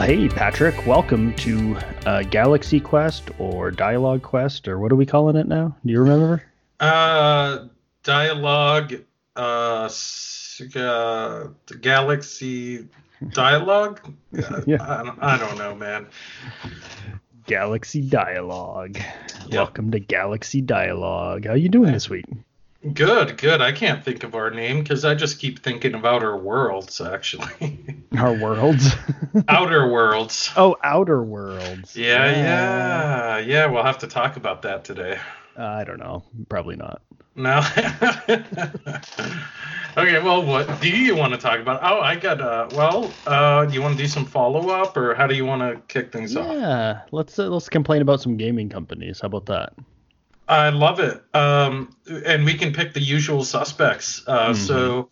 Well, hey, Patrick, welcome to uh, Galaxy Quest or Dialogue Quest, or what are we calling it now? Do you remember? Uh, dialogue, uh, uh Galaxy Dialogue? Yeah. I, don't, I don't know, man. Galaxy Dialogue. Yeah. Welcome to Galaxy Dialogue. How you doing this week? Good, good. I can't think of our name because I just keep thinking of Outer Worlds, actually. Our worlds. Outer Worlds. oh, Outer Worlds. Yeah, yeah, yeah. We'll have to talk about that today. Uh, I don't know. Probably not. No. okay, well, what do you want to talk about? Oh, I got. Uh, well, uh, do you want to do some follow up, or how do you want to kick things off? Yeah, let's uh, let's complain about some gaming companies. How about that? I love it. Um, and we can pick the usual suspects. Uh, So,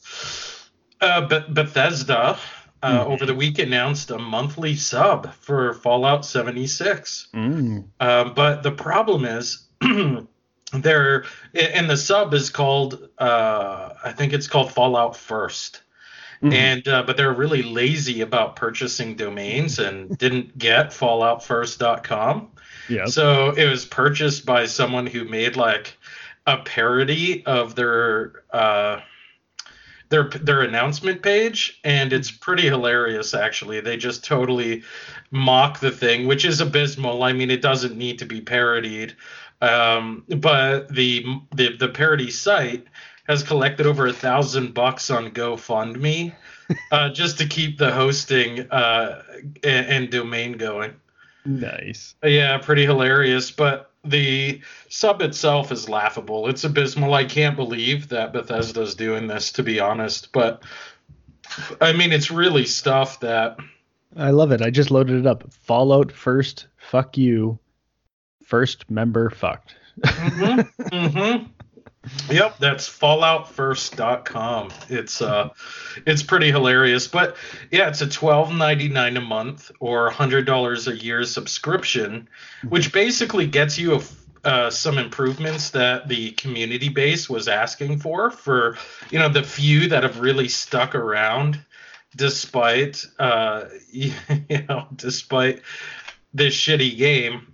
uh, Be- Bethesda uh, Mhm. over the week announced a monthly sub for Fallout 76. Mm. Um, but the problem is, they're and the sub is called uh, I think it's called Fallout First. Mhm. And uh, but they're really lazy about purchasing domains and didn't get falloutfirst.com. yeah. So it was purchased by someone who made like a parody of their uh their their announcement page and it's pretty hilarious actually. They just totally mock the thing, which is abysmal. I mean, it doesn't need to be parodied. Um but the the the parody site has collected over a thousand bucks on GoFundMe uh, just to keep the hosting uh, and, and domain going. Nice. Yeah, pretty hilarious. But the sub itself is laughable. It's abysmal. I can't believe that Bethesda's doing this, to be honest. But I mean, it's really stuff that. I love it. I just loaded it up. Fallout first. Fuck you. First member fucked. hmm Yep, that's falloutfirst.com. It's uh it's pretty hilarious, but yeah, it's a 12.99 a month or $100 a year subscription, which basically gets you a uh, some improvements that the community base was asking for for you know the few that have really stuck around despite uh you know despite this shitty game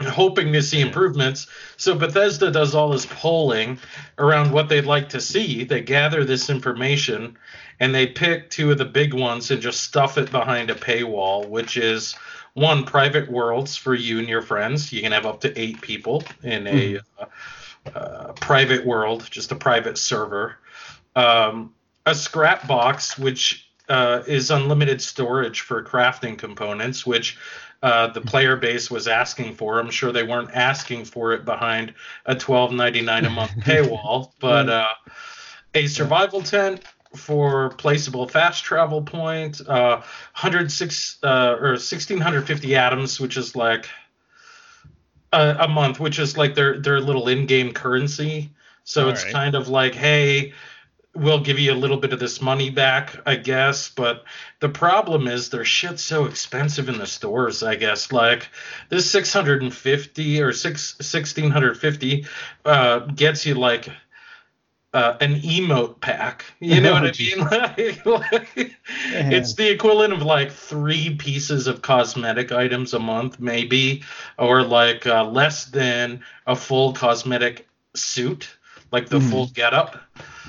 hoping to see improvements. So Bethesda does all this polling around what they'd like to see. They gather this information and they pick two of the big ones and just stuff it behind a paywall, which is one private worlds for you and your friends. You can have up to eight people in a uh, uh, private world, just a private server. Um, a scrap box, which uh, is unlimited storage for crafting components, which uh, the player base was asking for. I'm sure they weren't asking for it behind a 12.99 a month paywall, but uh, a survival tent for placeable fast travel point, uh, 106 uh, or 1650 atoms, which is like a, a month, which is like their their little in-game currency. So it's Alright. kind of like, hey, we'll give you a little bit of this money back, I guess. But the problem is their shit's so expensive in the stores, I guess. Like this 650 or six, 1650 uh, gets you like uh, an emote pack. You know Oh, what I mean? Like, like, It's the equivalent of like three pieces of cosmetic items a month, maybe, or like uh, less than a full cosmetic suit, like the Mhm. full getup.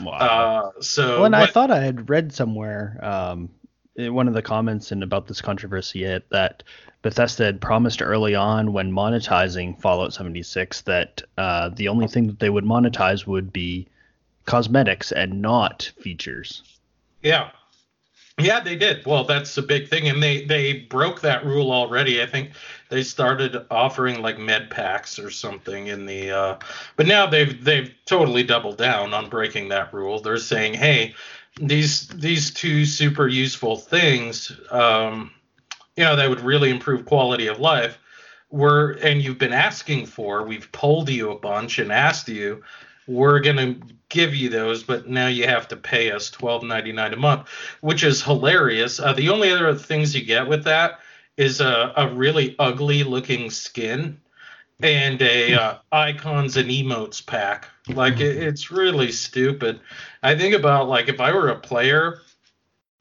Wow. Uh, so Well, and I thought I had read somewhere um, in one of the comments and about this controversy it, that Bethesda had promised early on when monetizing Fallout 76 that uh, the only thing that they would monetize would be cosmetics and not features. Yeah. Yeah, they did. Well, that's a big thing, and they they broke that rule already. I think they started offering like med packs or something in the, uh, but now they've they've totally doubled down on breaking that rule. They're saying, hey, these these two super useful things, um, you know, that would really improve quality of life, were and you've been asking for. We've polled you a bunch and asked you we're going to give you those, but now you have to pay us twelve ninety nine a month, which is hilarious. Uh, the only other things you get with that is a, a really ugly looking skin and a uh, icons and emotes pack. Like it, it's really stupid. I think about like if I were a player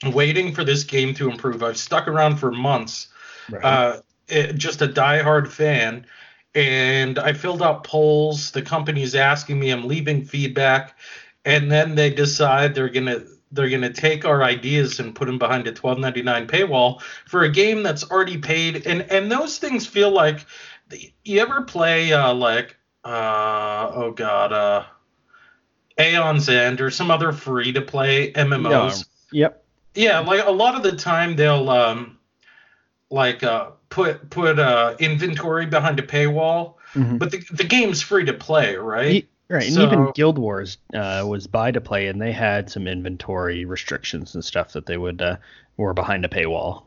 waiting for this game to improve. I've stuck around for months, right. uh, it, just a diehard fan, and I filled out polls. The company's asking me, I'm leaving feedback, and then they decide they're gonna they're gonna take our ideas and put them behind a 12.99 paywall for a game that's already paid, and and those things feel like. You ever play uh, like uh, oh god, uh, Aeon's End or some other free to play MMOs? Yeah. Yep yeah, like a lot of the time they'll um like uh put put uh inventory behind a paywall, mm-hmm. but the the game's free to play, right? Right, so, and even Guild Wars uh, was buy to play, and they had some inventory restrictions and stuff that they would uh, were behind a paywall.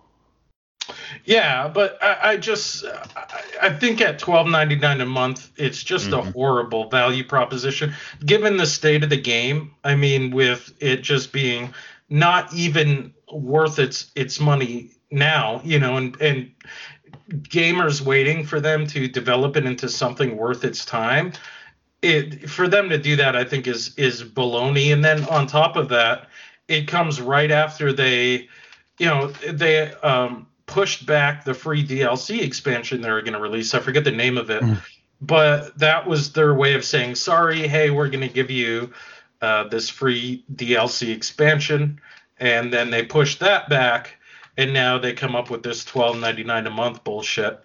Yeah, but I, I just I, I, think at twelve ninety nine a month, it's just mm-hmm. a horrible value proposition given the state of the game. I mean, with it just being not even worth its its money now, you know, and and gamers waiting for them to develop it into something worth its time. It for them to do that, I think is is baloney. And then on top of that, it comes right after they, you know, they um, pushed back the free DLC expansion they were going to release. I forget the name of it, mm. but that was their way of saying sorry. Hey, we're going to give you uh, this free DLC expansion, and then they pushed that back, and now they come up with this twelve ninety nine a month bullshit.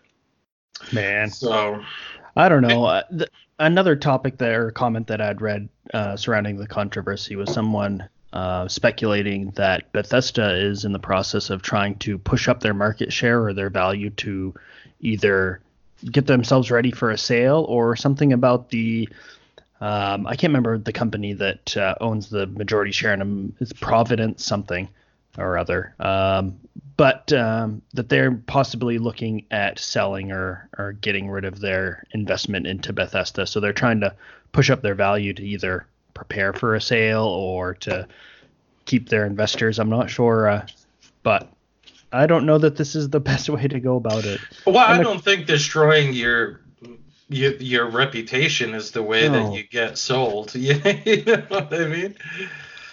Man, so I don't know. Uh, th- another topic there, comment that I'd read uh, surrounding the controversy was someone uh, speculating that Bethesda is in the process of trying to push up their market share or their value to either get themselves ready for a sale or something about the um, I can't remember the company that uh, owns the majority share in them. It's Providence something or other. Um, but um, that they're possibly looking at selling or, or getting rid of their investment into Bethesda. So they're trying to push up their value to either prepare for a sale or to keep their investors. I'm not sure, uh, but I don't know that this is the best way to go about it. Well, and I don't think destroying your you, your reputation is the way no. that you get sold. you know what I mean?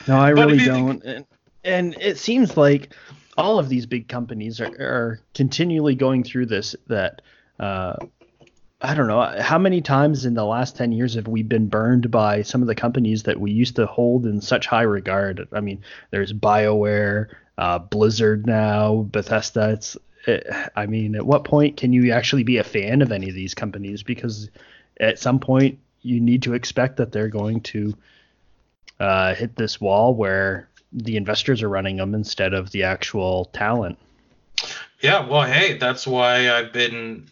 No, I but really don't. And, and it seems like all of these big companies are, are continually going through this. That uh, I don't know how many times in the last ten years have we been burned by some of the companies that we used to hold in such high regard. I mean, there's Bioware, uh, Blizzard now, Bethesda. It's I mean, at what point can you actually be a fan of any of these companies? Because at some point you need to expect that they're going to uh, hit this wall where the investors are running them instead of the actual talent. Yeah, well, hey, that's why I've been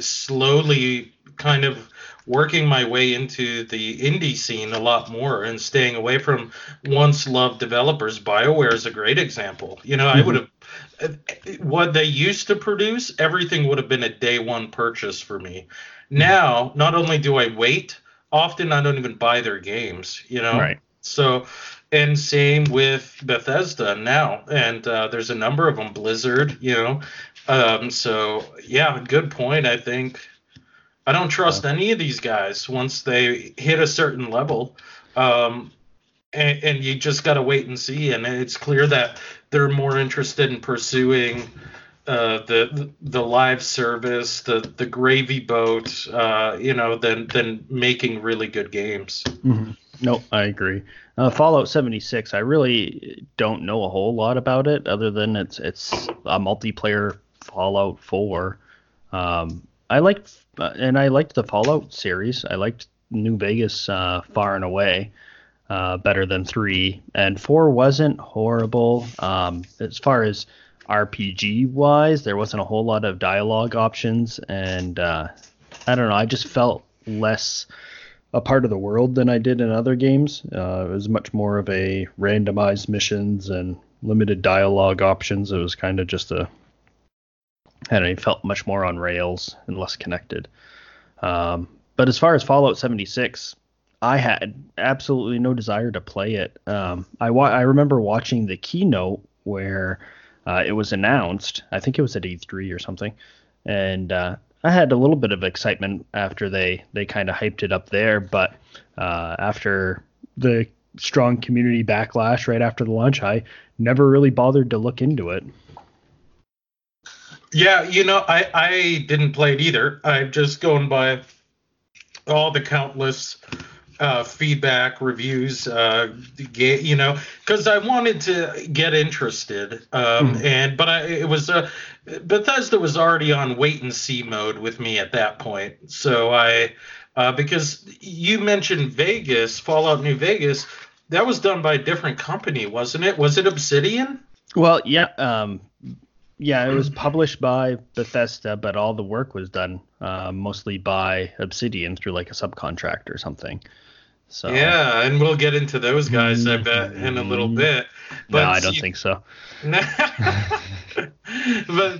slowly kind of working my way into the indie scene a lot more and staying away from once loved developers. BioWare is a great example. You know, mm-hmm. I would have what they used to produce, everything would have been a day one purchase for me. Now, not only do I wait, often I don't even buy their games, you know? Right. So, and same with Bethesda now. And uh, there's a number of them, Blizzard, you know? Um, so, yeah, good point. I think I don't trust any of these guys once they hit a certain level. Um, and, and you just got to wait and see. And it's clear that they're more interested in pursuing uh, the the live service, the the gravy boat, uh, you know, than than making really good games. Mm-hmm. No, I agree. Uh, Fallout 76, I really don't know a whole lot about it other than it's it's a multiplayer Fallout 4. Um, I liked uh, and I liked the Fallout series. I liked New Vegas uh, far and away uh, better than three, and four wasn't horrible. Um, as far as RPG wise, there wasn't a whole lot of dialogue options, and uh, I don't know. I just felt less a part of the world than I did in other games. Uh, it was much more of a randomized missions and limited dialogue options. It was kind of just a and it felt much more on rails and less connected. Um, but as far as Fallout 76, I had absolutely no desire to play it. Um, I wa- I remember watching the keynote where uh, it was announced. I think it was at E3 or something, and uh, I had a little bit of excitement after they they kind of hyped it up there. But uh, after the strong community backlash right after the launch, I never really bothered to look into it. Yeah, you know, I I didn't play it either. I'm just going by all the countless uh, feedback, reviews, uh, get, you know, because I wanted to get interested. Um, mm. And but I, it was uh, Bethesda was already on wait and see mode with me at that point. So I uh, because you mentioned Vegas, Fallout New Vegas, that was done by a different company, wasn't it? Was it Obsidian? Well, yeah. Um, yeah, it was published by Bethesda, but all the work was done uh, mostly by Obsidian through like a subcontract or something. So yeah, and we'll get into those guys, I bet, in a little mm-hmm. bit. But no, I don't think so. but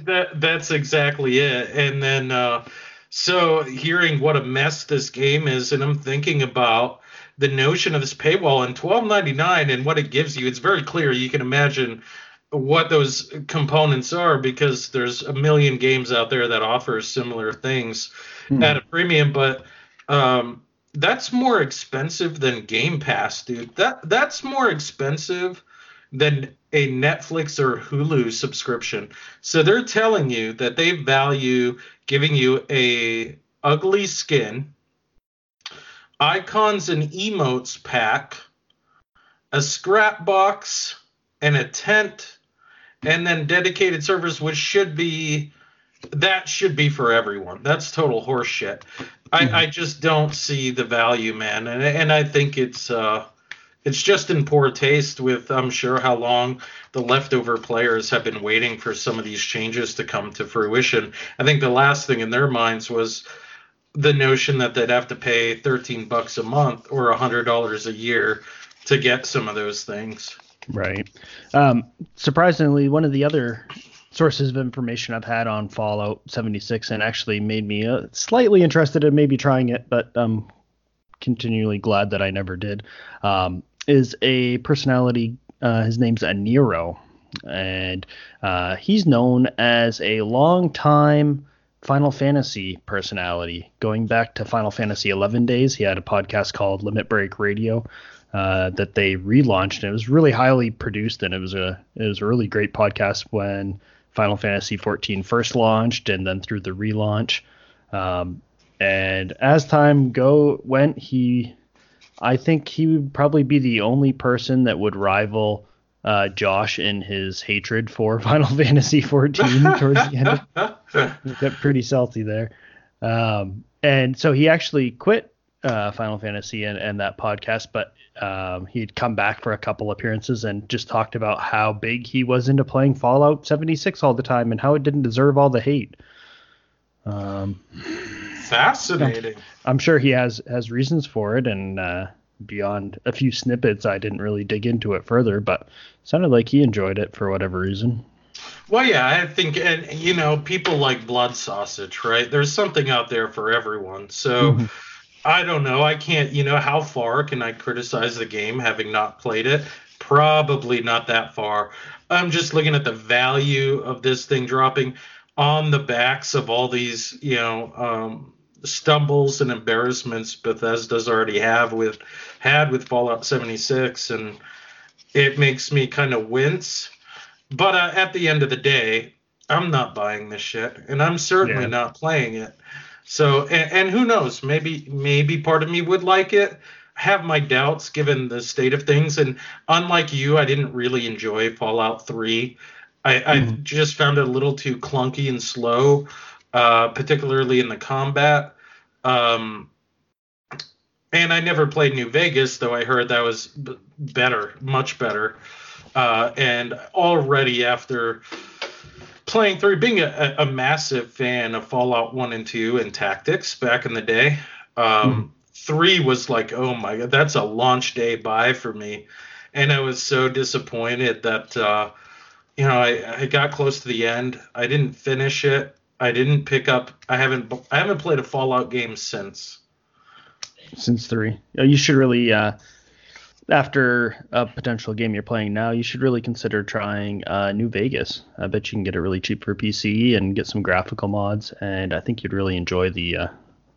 that that's exactly it. And then uh, so hearing what a mess this game is, and I'm thinking about the notion of this paywall and 12.99 and what it gives you. It's very clear. You can imagine what those components are because there's a million games out there that offer similar things hmm. at a premium but um, that's more expensive than game pass dude that that's more expensive than a netflix or hulu subscription so they're telling you that they value giving you a ugly skin icons and emotes pack a scrap box and a tent and then dedicated servers, which should be that should be for everyone. That's total horseshit. I, mm-hmm. I just don't see the value, man, and and I think it's uh it's just in poor taste with I'm sure how long the leftover players have been waiting for some of these changes to come to fruition. I think the last thing in their minds was the notion that they'd have to pay 13 bucks a month or $100 a year to get some of those things. Right. Um, surprisingly, one of the other sources of information I've had on Fallout 76 and actually made me uh, slightly interested in maybe trying it, but I'm continually glad that I never did, um, is a personality. Uh, his name's Aniro, and uh, he's known as a long time Final Fantasy personality. Going back to Final Fantasy 11 days, he had a podcast called Limit Break Radio, uh, that they relaunched. And it was really highly produced, and it was a it was a really great podcast when Final Fantasy XIV first launched, and then through the relaunch. Um, and as time go went, he, I think he would probably be the only person that would rival uh, Josh in his hatred for Final Fantasy XIV towards the end. He got pretty salty there. Um, and so he actually quit uh, Final Fantasy and, and that podcast, but um, he'd come back for a couple appearances and just talked about how big he was into playing Fallout 76 all the time and how it didn't deserve all the hate. Um, Fascinating. I'm, I'm, sure he has has reasons for it, and uh, beyond a few snippets, I didn't really dig into it further, but sounded like he enjoyed it for whatever reason. Well, yeah, I think, and you know, people like blood sausage, right? There's something out there for everyone. So. I don't know. I can't, you know, how far can I criticize the game having not played it? Probably not that far. I'm just looking at the value of this thing dropping on the backs of all these, you know, um, stumbles and embarrassments Bethesda's already have with had with Fallout 76, and it makes me kind of wince. But uh, at the end of the day, I'm not buying this shit, and I'm certainly yeah. not playing it. So, and, and who knows? Maybe maybe part of me would like it. Have my doubts given the state of things. And unlike you, I didn't really enjoy Fallout 3. I, mm-hmm. I just found it a little too clunky and slow, uh, particularly in the combat. Um, and I never played New Vegas, though I heard that was b- better, much better. Uh, and already after playing through, being a, a, massive fan of Fallout 1 and 2 and tactics back in the day. Um, mm. 3 was like, oh my god, that's a launch day buy for me. And I was so disappointed that, uh, you know, I, I got close to the end. I didn't finish it. I didn't pick up. I haven't. I haven't played a Fallout game since. Since three, you should really uh, after a potential game you're playing now, you should really consider trying uh, New Vegas. I bet you can get it really cheap for PC and get some graphical mods, and I think you'd really enjoy the uh,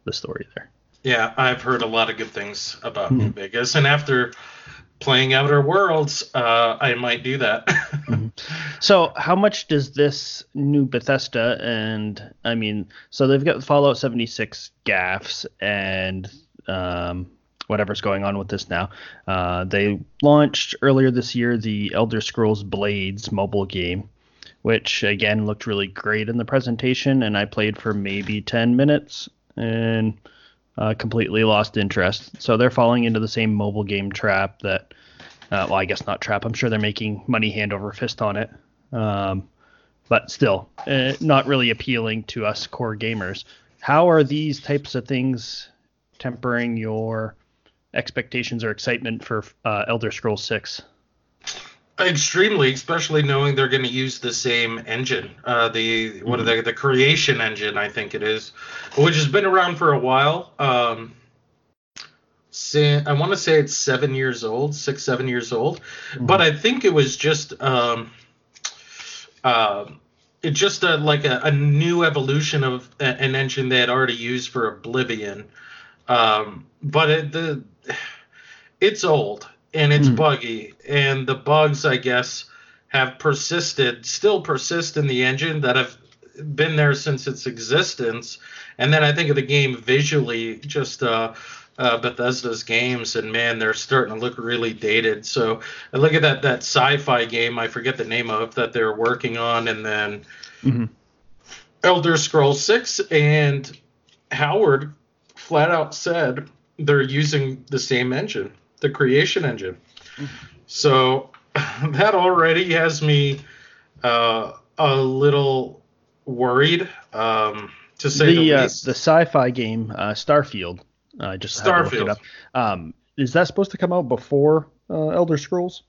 the story there. Yeah, I've heard a lot of good things about mm-hmm. New Vegas, and after playing Outer Worlds, uh, I might do that. mm-hmm. So, how much does this new Bethesda and I mean, so they've got Fallout 76 gaffs and um, whatever's going on with this now. Uh, they launched earlier this year the Elder Scrolls Blades mobile game, which again looked really great in the presentation, and I played for maybe 10 minutes and uh, completely lost interest. So they're falling into the same mobile game trap that, uh, well, I guess not trap. I'm sure they're making money hand over fist on it. Um, but still, uh, not really appealing to us core gamers. How are these types of things tempering your expectations or excitement for uh, Elder Scrolls Six? Extremely, especially knowing they're going to use the same engine, uh, the what mm-hmm. are they, the creation engine, I think it is, which has been around for a while. Um, I want to say it's seven years old, six, seven years old, mm-hmm. but I think it was just um, uh, it's just a, like a, a, new evolution of an engine they had already used for Oblivion. Um, but it, the it's old and it's mm. buggy, and the bugs, I guess, have persisted, still persist in the engine that have been there since its existence. And then I think of the game visually, just uh, uh, Bethesda's games, and man, they're starting to look really dated. So I look at that that sci-fi game, I forget the name of that they're working on, and then mm-hmm. Elder Scrolls Six, and Howard flat out said they're using the same engine, the creation engine. So that already has me uh, a little worried, um, to say the, the uh, least. the sci-fi game uh, Starfield. I just Starfield. Um, is that supposed to come out before uh, Elder Scrolls?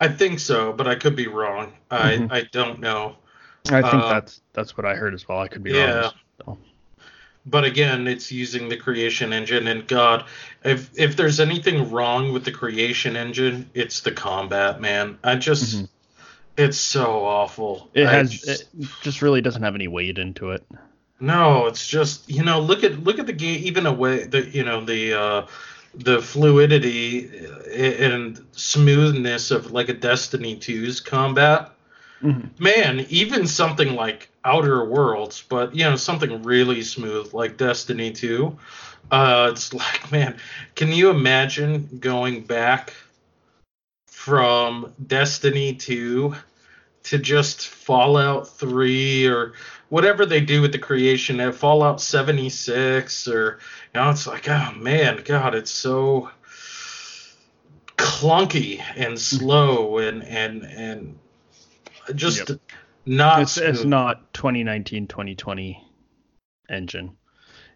I think so, but I could be wrong. I I don't know. I think uh, that's that's what I heard as well. I could be yeah. wrong. So but again it's using the creation engine and god if if there's anything wrong with the creation engine it's the combat man i just mm-hmm. it's so awful it has just, it just really doesn't have any weight into it no it's just you know look at look at the game even away the you know the uh the fluidity and smoothness of like a destiny 2's combat Mm-hmm. Man, even something like Outer Worlds, but you know something really smooth like Destiny 2. Uh, it's like, man, can you imagine going back from Destiny 2 to just Fallout 3 or whatever they do with the creation of Fallout 76 or you know, it's like, oh man, God, it's so clunky and slow and and and just yep. Not. It's, it's, not 2019 2020 engine.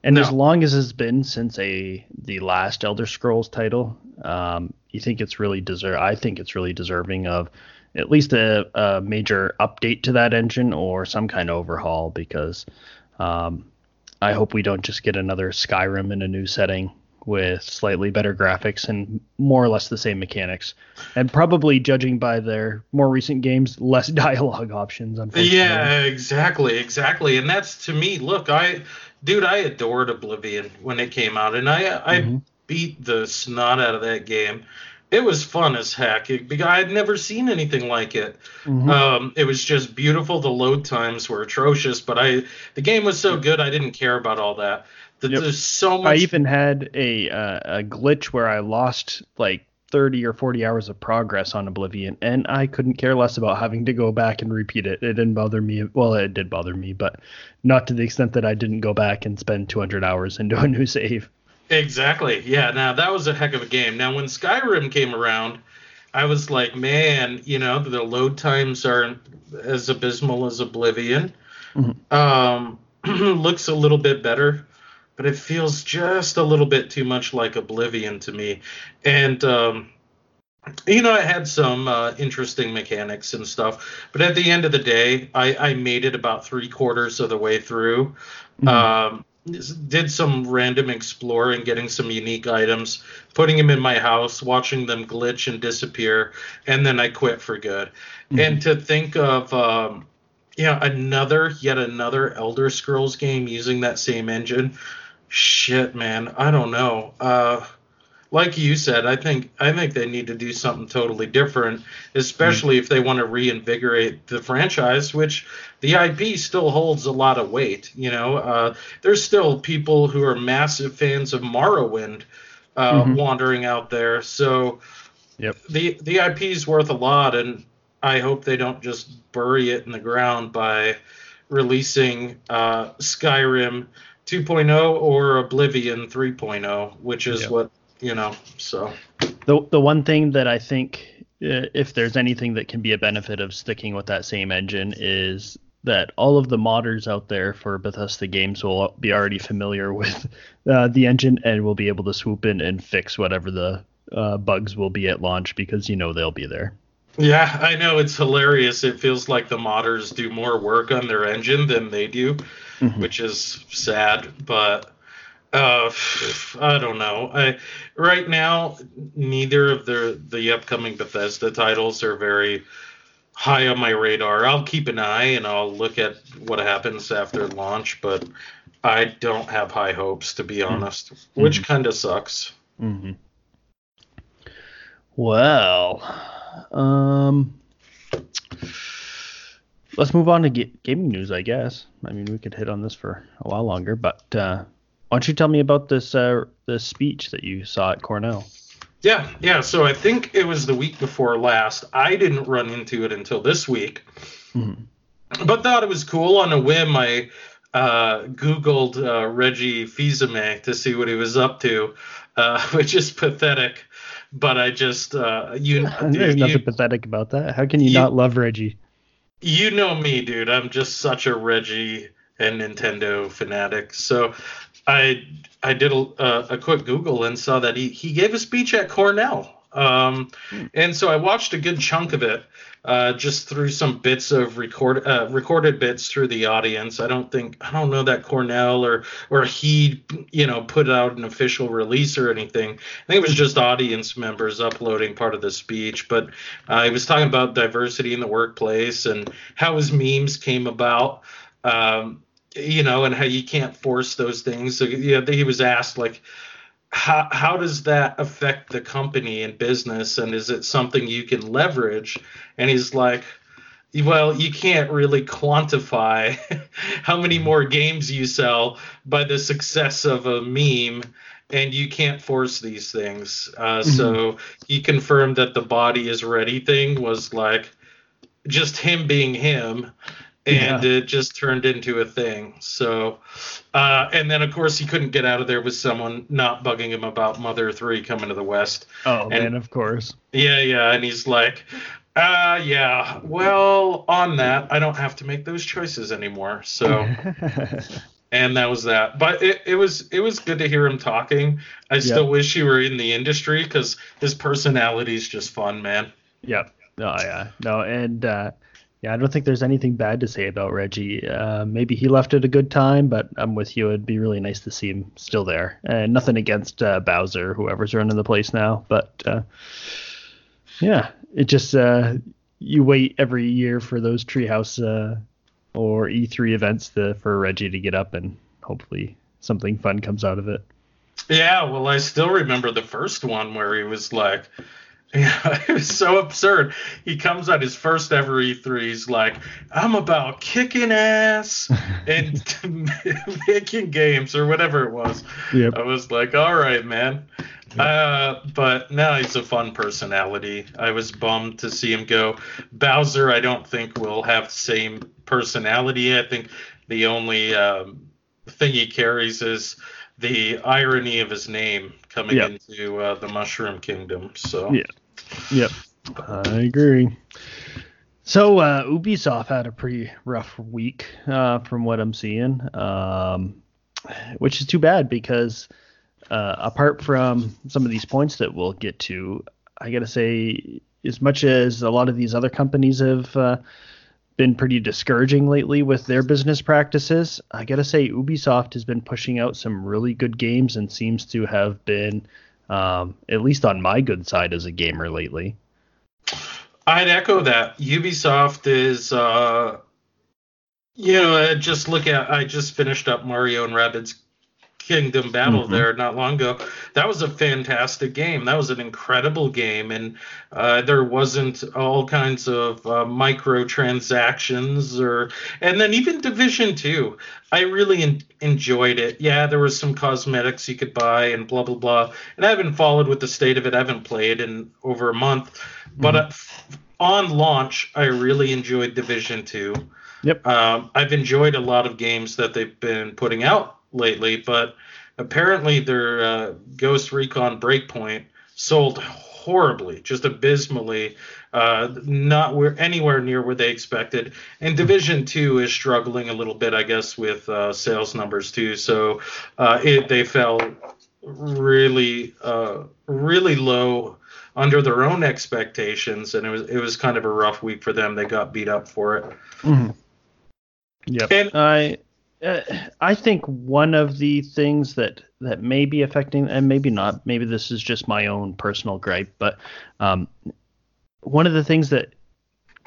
And no. as long as it's been since a the last Elder Scrolls title, um, you think it's really deserve. I think it's really deserving of at least a, a, major update to that engine or some kind of overhaul because um, I hope we don't just get another Skyrim in a new setting with slightly better graphics and more or less the same mechanics. And probably judging by their more recent games, less dialogue options, unfortunately. Yeah, exactly, exactly. And that's to me, look, I dude, I adored Oblivion when it came out and I I mm-hmm. beat the snot out of that game. It was fun as heck because I had never seen anything like it. Mm-hmm. Um, it was just beautiful. The load times were atrocious, but I the game was so good I didn't care about all that. Yep. There's so much. I even had a uh, a glitch where I lost like 30 or 40 hours of progress on Oblivion, and I couldn't care less about having to go back and repeat it. It didn't bother me. Well, it did bother me, but not to the extent that I didn't go back and spend 200 hours into a new save. Exactly. Yeah. Now that was a heck of a game. Now when Skyrim came around, I was like, man, you know, the load times aren't as abysmal as Oblivion. Mm-hmm. Um, looks a little bit better but it feels just a little bit too much like Oblivion to me. And um, you know, it had some uh, interesting mechanics and stuff, but at the end of the day, I, I made it about three quarters of the way through. Mm-hmm. Um, did some random exploring, getting some unique items, putting them in my house, watching them glitch and disappear, and then I quit for good. Mm-hmm. And to think of, um, yeah, another, yet another Elder Scrolls game using that same engine shit, man, I don't know. Uh, like you said, I think I think they need to do something totally different, especially mm if they want to reinvigorate the franchise, which the IP still holds a lot of weight. You know, uh, there's still people who are massive fans of Morrowind uh, mm-hmm. wandering out there. So, yep. the the IP is worth a lot, and I hope they don't just bury it in the ground by releasing uh, Skyrim 2.0 or Oblivion 3.0, which is yep. what you know. So the the one thing that I think uh, if there's anything that can be a benefit of sticking with that same engine is that all of the modders out there for Bethesda games will be already familiar with uh, the engine and will be able to swoop in and fix whatever the uh, bugs will be at launch because you know they'll be there. Yeah, I know it's hilarious. It feels like the modders do more work on their engine than they do, mm-hmm. which is sad. But uh, I don't know. I right now neither of the the upcoming Bethesda titles are very high on my radar. I'll keep an eye and I'll look at what happens after launch, but I don't have high hopes to be mm-hmm. honest, mm-hmm. which kind of sucks. Mm-hmm. Well, um, let's move on to gaming news, I guess. I mean, we could hit on this for a while longer, but uh, why don't you tell me about this uh, this speech that you saw at Cornell? Yeah, yeah. So I think it was the week before last. I didn't run into it until this week, mm-hmm. but thought it was cool. On a whim, I uh, Googled uh, Reggie Fils-Aimé to see what he was up to, uh, which is pathetic. But I just uh, you. There's you, nothing pathetic about that. How can you, you not love Reggie? You know me, dude. I'm just such a Reggie and Nintendo fanatic. So I I did a, a, quick Google and saw that he, he gave a speech at Cornell. Um, hmm. And so I watched a good chunk of it, uh, just through some bits of record uh, recorded bits through the audience. I don't think I don't know that Cornell or or he you know put out an official release or anything. I think it was just audience members uploading part of the speech. But uh, he was talking about diversity in the workplace and how his memes came about. Um, you know, and how you can't force those things. So yeah, he was asked like, how how does that affect the company and business, and is it something you can leverage? And he's like, well, you can't really quantify how many more games you sell by the success of a meme, and you can't force these things. Uh, mm-hmm. So he confirmed that the body is ready thing was like just him being him and yeah. it just turned into a thing. So, uh, and then of course he couldn't get out of there with someone not bugging him about Mother Three coming to the West. Oh and, man, of course. Yeah, yeah, and he's like, uh, yeah. Well, on that, I don't have to make those choices anymore. So. and that was that. But it, it was it was good to hear him talking. I still yep. wish he were in the industry because his personality is just fun, man. Yep. Oh yeah. No, and uh, yeah, I don't think there's anything bad to say about Reggie. Uh, maybe he left at a good time, but I'm with you. It'd be really nice to see him still there. And nothing against uh, Bowser, whoever's running the place now, but uh, yeah, it just uh, you wait every year for those Treehouse uh, or E3 events to, for Reggie to get up, and hopefully something fun comes out of it. Yeah, well, I still remember the first one where he was like yeah, it was so absurd. He comes on his first ever E3. He's like, I'm about kicking ass and making games or whatever it was. Yep. I was like, all right, man. Yep. Uh, but now he's a fun personality. I was bummed to see him go. Bowser, I don't think will have the same personality. I think the only um, thing he carries is the irony of his name coming yep. into uh, the Mushroom Kingdom. So yeah. Yep, I agree. So uh, Ubisoft had a pretty rough week uh, from what I'm seeing, um, which is too bad because uh, apart from some of these points that we'll get to, I gotta say, as much as a lot of these other companies have uh, been pretty discouraging lately with their business practices, I gotta say Ubisoft has been pushing out some really good games and seems to have been um, at least on my good side as a gamer lately. I'd echo that. Ubisoft is, uh, you know, just look at. I just finished up Mario and Rabbids Kingdom Battle mm-hmm. there not long ago. That was a fantastic game. That was an incredible game, and uh, there wasn't all kinds of uh, microtransactions or, and then even Division Two. I really en- enjoyed it. Yeah, there was some cosmetics you could buy and blah blah blah. And I haven't followed with the state of it. I haven't played in over a month, but mm-hmm. uh, on launch, I really enjoyed Division Two. Yep. Um, I've enjoyed a lot of games that they've been putting out lately, but apparently their uh, Ghost Recon Breakpoint sold horribly, just abysmally, uh, not where anywhere near where they expected. And Division Two is struggling a little bit, I guess, with uh, sales numbers too. So uh, it, they fell really, uh, really low under their own expectations, and it was it was kind of a rough week for them. They got beat up for it. Mm-hmm. Yep. And I uh, I think one of the things that that may be affecting, and maybe not, maybe this is just my own personal gripe, but um, one of the things that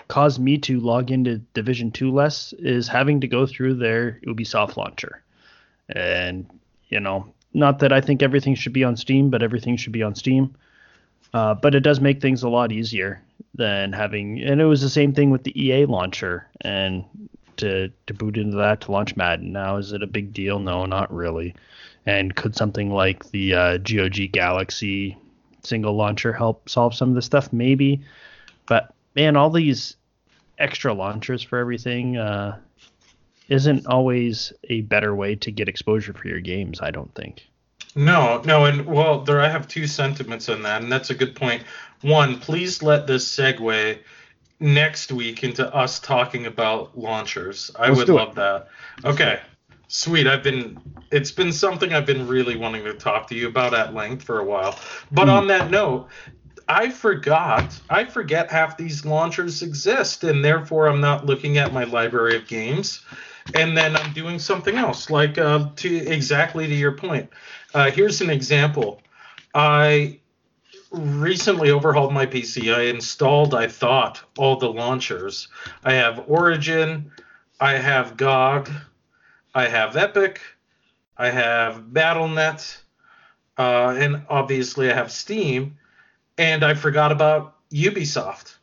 caused me to log into Division Two less is having to go through their Ubisoft launcher, and you know, not that I think everything should be on Steam, but everything should be on Steam. Uh, but it does make things a lot easier than having, and it was the same thing with the EA launcher, and to to boot into that to launch Madden. Now, is it a big deal? No, not really. And could something like the uh, GOG Galaxy single launcher help solve some of this stuff? Maybe. But man, all these extra launchers for everything uh, isn't always a better way to get exposure for your games. I don't think. No, no, and well, there I have two sentiments on that, and that's a good point. One, please let this segue next week into us talking about launchers. I Let's would love that. Okay. Sweet. I've been it's been something I've been really wanting to talk to you about at length for a while. But mm. on that note, I forgot I forget half these launchers exist and therefore I'm not looking at my library of games and then I'm doing something else like uh, to exactly to your point. Uh, here's an example. I recently overhauled my PC. I installed, I thought, all the launchers. I have Origin, I have GOG, I have Epic, I have BattleNet, uh, and obviously I have Steam, and I forgot about Ubisoft.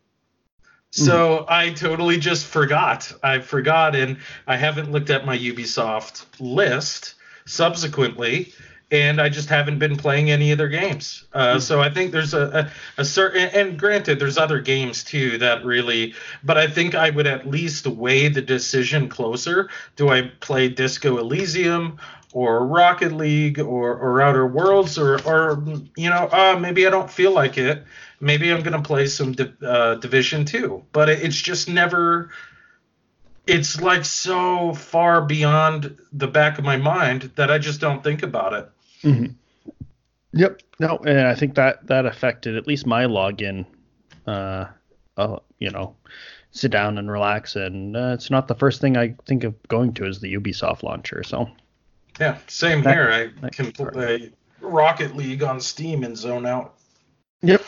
So mm. I totally just forgot. I forgot, and I haven't looked at my Ubisoft list subsequently and I just haven't been playing any of their games. Uh, mm So I think there's a, a, a, certain, and granted, there's other games too that really, but I think I would at least weigh the decision closer. Do I play Disco Elysium or Rocket League or, or Outer Worlds or, or you know, uh, maybe I don't feel like it. Maybe I'm going to play some di- uh, Division 2, but it's just never it's like so far beyond the back of my mind that I just don't think about it. Mm-hmm. Yep. No, and I think that that affected at least my login. Uh, uh you know, sit down and relax, and uh, it's not the first thing I think of going to is the Ubisoft launcher. So. Yeah, same that, here. I can play Rocket League on Steam and zone out. Yep.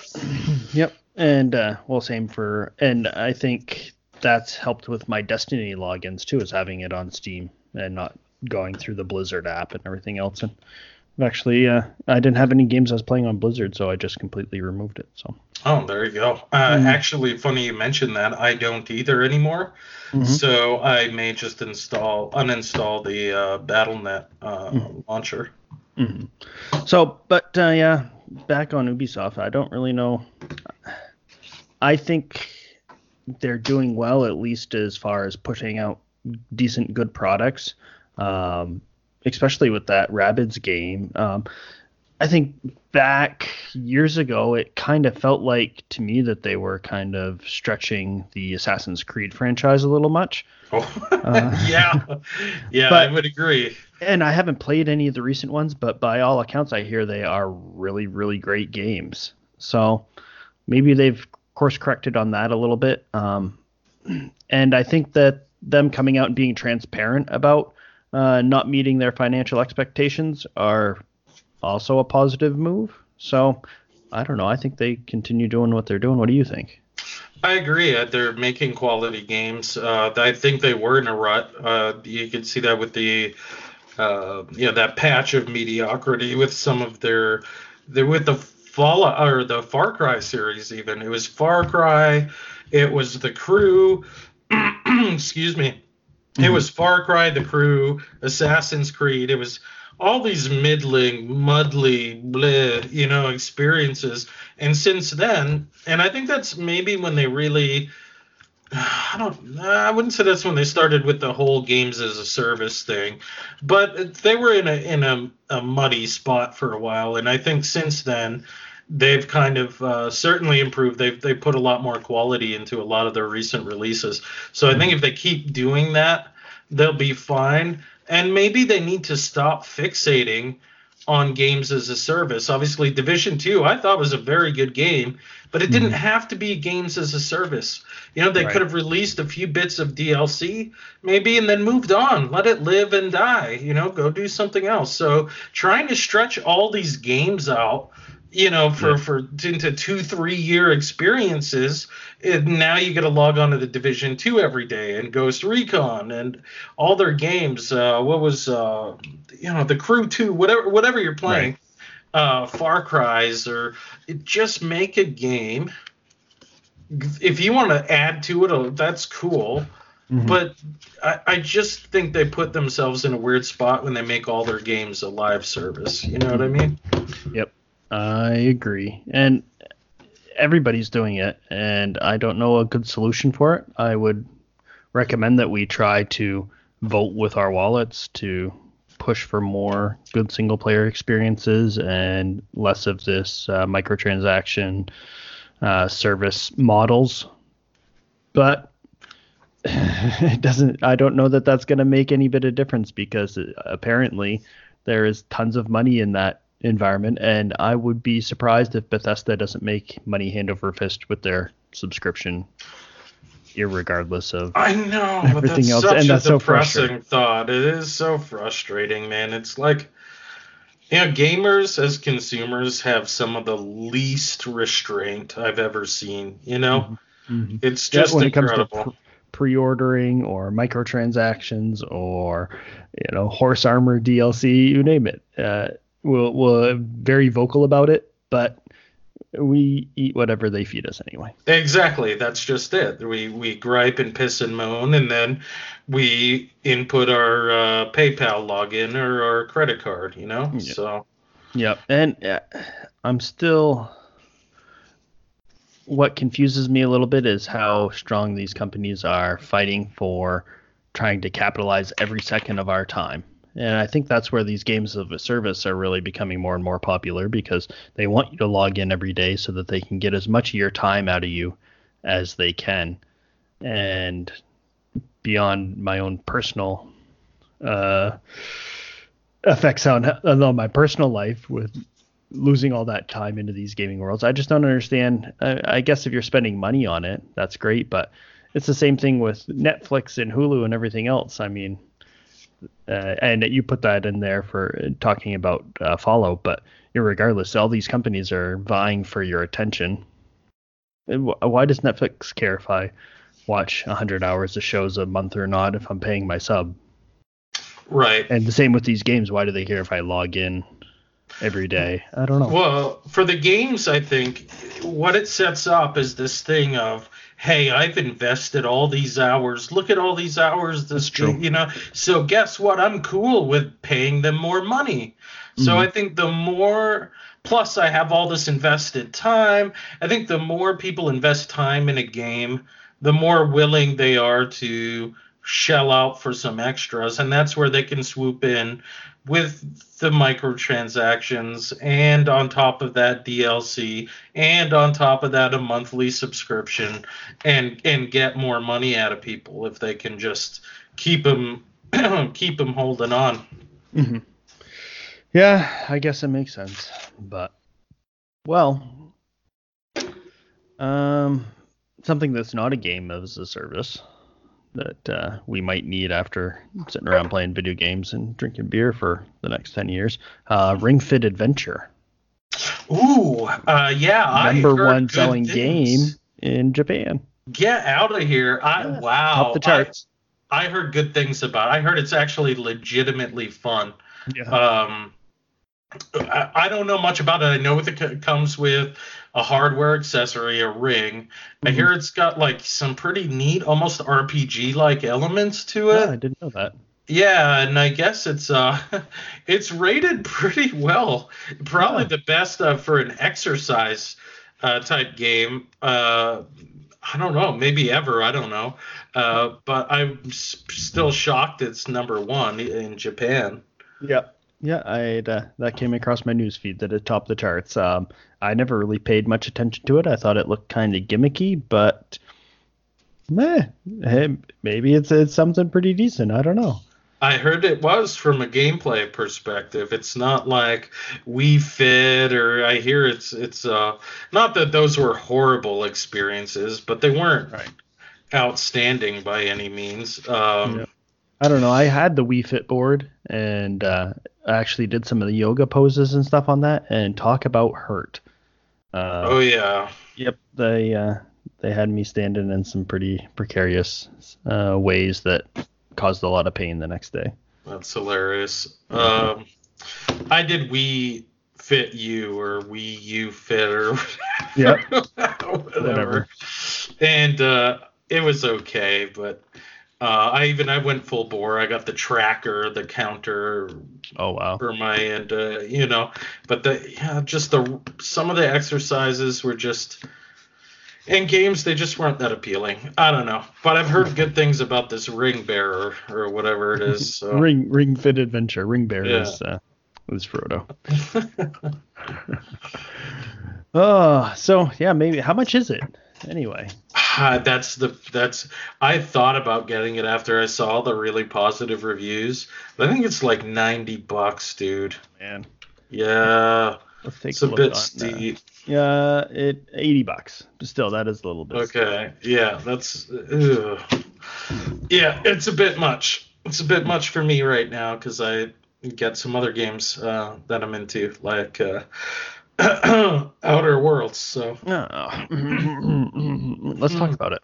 Yep. And uh, well, same for, and I think that's helped with my Destiny logins too, is having it on Steam and not going through the Blizzard app and everything else. And actually, uh, I didn't have any games I was playing on Blizzard, so I just completely removed it. So. Oh, there you go. Uh, mm-hmm. Actually, funny you mentioned that. I don't either anymore. Mm-hmm. So I may just install, uninstall the uh, BattleNet uh, mm-hmm. launcher. Mm-hmm. So, but uh, yeah, back on Ubisoft, I don't really know. I think they're doing well, at least as far as pushing out decent, good products. Um, especially with that Rabbids game. Um, I think back years ago, it kind of felt like to me that they were kind of stretching the Assassin's Creed franchise a little much. Oh, uh, yeah, yeah, but, I would agree. And I haven't played any of the recent ones, but by all accounts, I hear they are really, really great games. So maybe they've course corrected on that a little bit. Um, and I think that them coming out and being transparent about uh, not meeting their financial expectations are also a positive move. So I don't know. I think they continue doing what they're doing. What do you think? I agree. Uh, they're making quality games. Uh, I think they were in a rut. Uh, you can see that with the uh, you know that patch of mediocrity with some of their, their with the Fallout or the Far Cry series. Even it was Far Cry, it was the Crew. excuse me. It was mm-hmm. Far Cry, the Crew, Assassin's Creed. It was all these middling, muddly, bleh, you know, experiences. And since then, and I think that's maybe when they really I don't. I wouldn't say that's when they started with the whole games as a service thing, but they were in a in a, a muddy spot for a while, and I think since then they've kind of uh, certainly improved. They've they put a lot more quality into a lot of their recent releases. So I think if they keep doing that, they'll be fine. And maybe they need to stop fixating on games as a service. Obviously, Division Two I thought was a very good game, but it didn't Mhm. have to be games as a service. You know, they Right. could have released a few bits of DLC, maybe, and then moved on. Let it live and die. You know, go do something else. So trying to stretch all these games out, you know, for Yeah. for into two three year experiences, and now you get to log on to the Division Two every day and Ghost Recon and all their games. Uh, what was uh, you know the Crew Two, whatever whatever you're playing. Uh, Far Cries or just make a game if you want to add to it, uh, that's cool. Mhm. But I, I just think they put themselves in a weird spot when they make all their games a live service. You know what I mean? Yep, I agree. And everybody's doing it, and I don't know a good solution for it. I would recommend that we try to vote with our wallets to push for more good single player experiences and less of this uh, microtransaction uh, service models. But it doesn't. I don't know that that's going to make any bit of difference because uh, apparently there is tons of money in that environment, and I would be surprised if Bethesda doesn't make money hand over fist with their subscription, irregardless of. I know, but Everything that's else- such and a that's so frustrating. thought. It is so frustrating, man. It's like, you know, gamers as consumers have some of the least restraint I've ever seen. You know, Mhm. it's Yeah, just when it comes incredible. to pr- pre-ordering or microtransactions or you know horse armor DLC, you name it. Uh, we'll we're very vocal about it, but we eat whatever they feed us anyway. Exactly. That's just it. We we gripe and piss and moan, and then we input our uh, PayPal login or our credit card. You know. Yeah. So Yep. And uh, I'm still. What confuses me a little bit is how strong these companies are fighting for trying to capitalize every second of our time. And I think that's where these games of a service are really becoming more and more popular because they want you to log in every day so that they can get as much of your time out of you as they can. And beyond my own personal uh, effects on, on my personal life with losing all that time into these gaming worlds. I just don't understand. I, I guess if you're spending money on it, that's great, but it's the same thing with Netflix and Hulu and everything else. I mean, uh, and you put that in there for talking about uh, Follow, but regardless, all these companies are vying for your attention. Why does Netflix care if I watch 100 hours of shows a month or not if I'm paying my sub? right. And the same with these games. Why do they care if I log in every day? I don't know. Well, for the games, I think what it sets up is this thing of, hey, I've invested all these hours. Look at all these hours. This, That's true. you know. So guess what? I'm cool with paying them more money. So Mhm. I think the more, plus I have all this invested time. I think the more people invest time in a game, the more willing they are to shell out for some extras, and that's where they can swoop in with the microtransactions and on top of that DLC and on top of that a monthly subscription and and get more money out of people if they can just keep them keep them holding on. hmm Yeah, I guess it makes sense. But well, um, something that's not a game as a service that uh, we might need after sitting around playing video games and drinking beer for the next ten years. Uh, Ring Fit Adventure, Ooh, uh, yeah, I number heard one selling things. game in Japan. Get out of here! I wow, Top the charts. I heard good things about. It. I heard it's actually legitimately fun. Yeah. Um, I, I don't know much about it. I know what it comes with a hardware accessory, a ring. Mm-hmm. I hear it's got like some pretty neat, almost RPG like elements to it. Yeah, I didn't know that. Yeah, and I guess it's uh it's rated pretty well. Probably yeah. the best uh, for an exercise uh, type game. Uh I don't know, maybe ever, I don't know. Uh but I'm s- still shocked it's number 1 in Japan. Yep. Yeah, I uh, that came across my newsfeed that it topped the charts. Um, I never really paid much attention to it. I thought it looked kind of gimmicky, but meh, hey, maybe it's it's something pretty decent. I don't know. I heard it was from a gameplay perspective. It's not like Wii Fit or I hear it's it's uh not that those were horrible experiences, but they weren't right. outstanding by any means. Um, yeah. I don't know. I had the Wii Fit board and uh, actually did some of the yoga poses and stuff on that. And talk about hurt. Uh, oh yeah. Yep. They uh, they had me standing in some pretty precarious uh, ways that caused a lot of pain the next day. That's hilarious. Mm-hmm. Um, I did Wii Fit U or Wii U Fit or yeah, whatever. whatever. And uh, it was okay, but uh, I even I went full bore. I got the tracker, the counter. Oh wow. For my and uh, you know, but the yeah, just the some of the exercises were just in games they just weren't that appealing. I don't know, but I've heard good things about this Ring Bearer or whatever it is. So. ring Ring Fit Adventure. Ring Bearer yeah. is uh, is Frodo. oh, so yeah, maybe how much is it anyway? Uh, that's the that's I thought about getting it after I saw the really positive reviews. But I think it's like ninety bucks, dude. Man. Yeah. it's a, a bit steep. Yeah, it eighty bucks. But still, that is a little bit. Okay. Steep. Yeah, that's. Ugh. Yeah, it's a bit much. It's a bit much for me right now because I get some other games uh, that I'm into, like uh, Outer Worlds. So. Oh. Let's talk about it.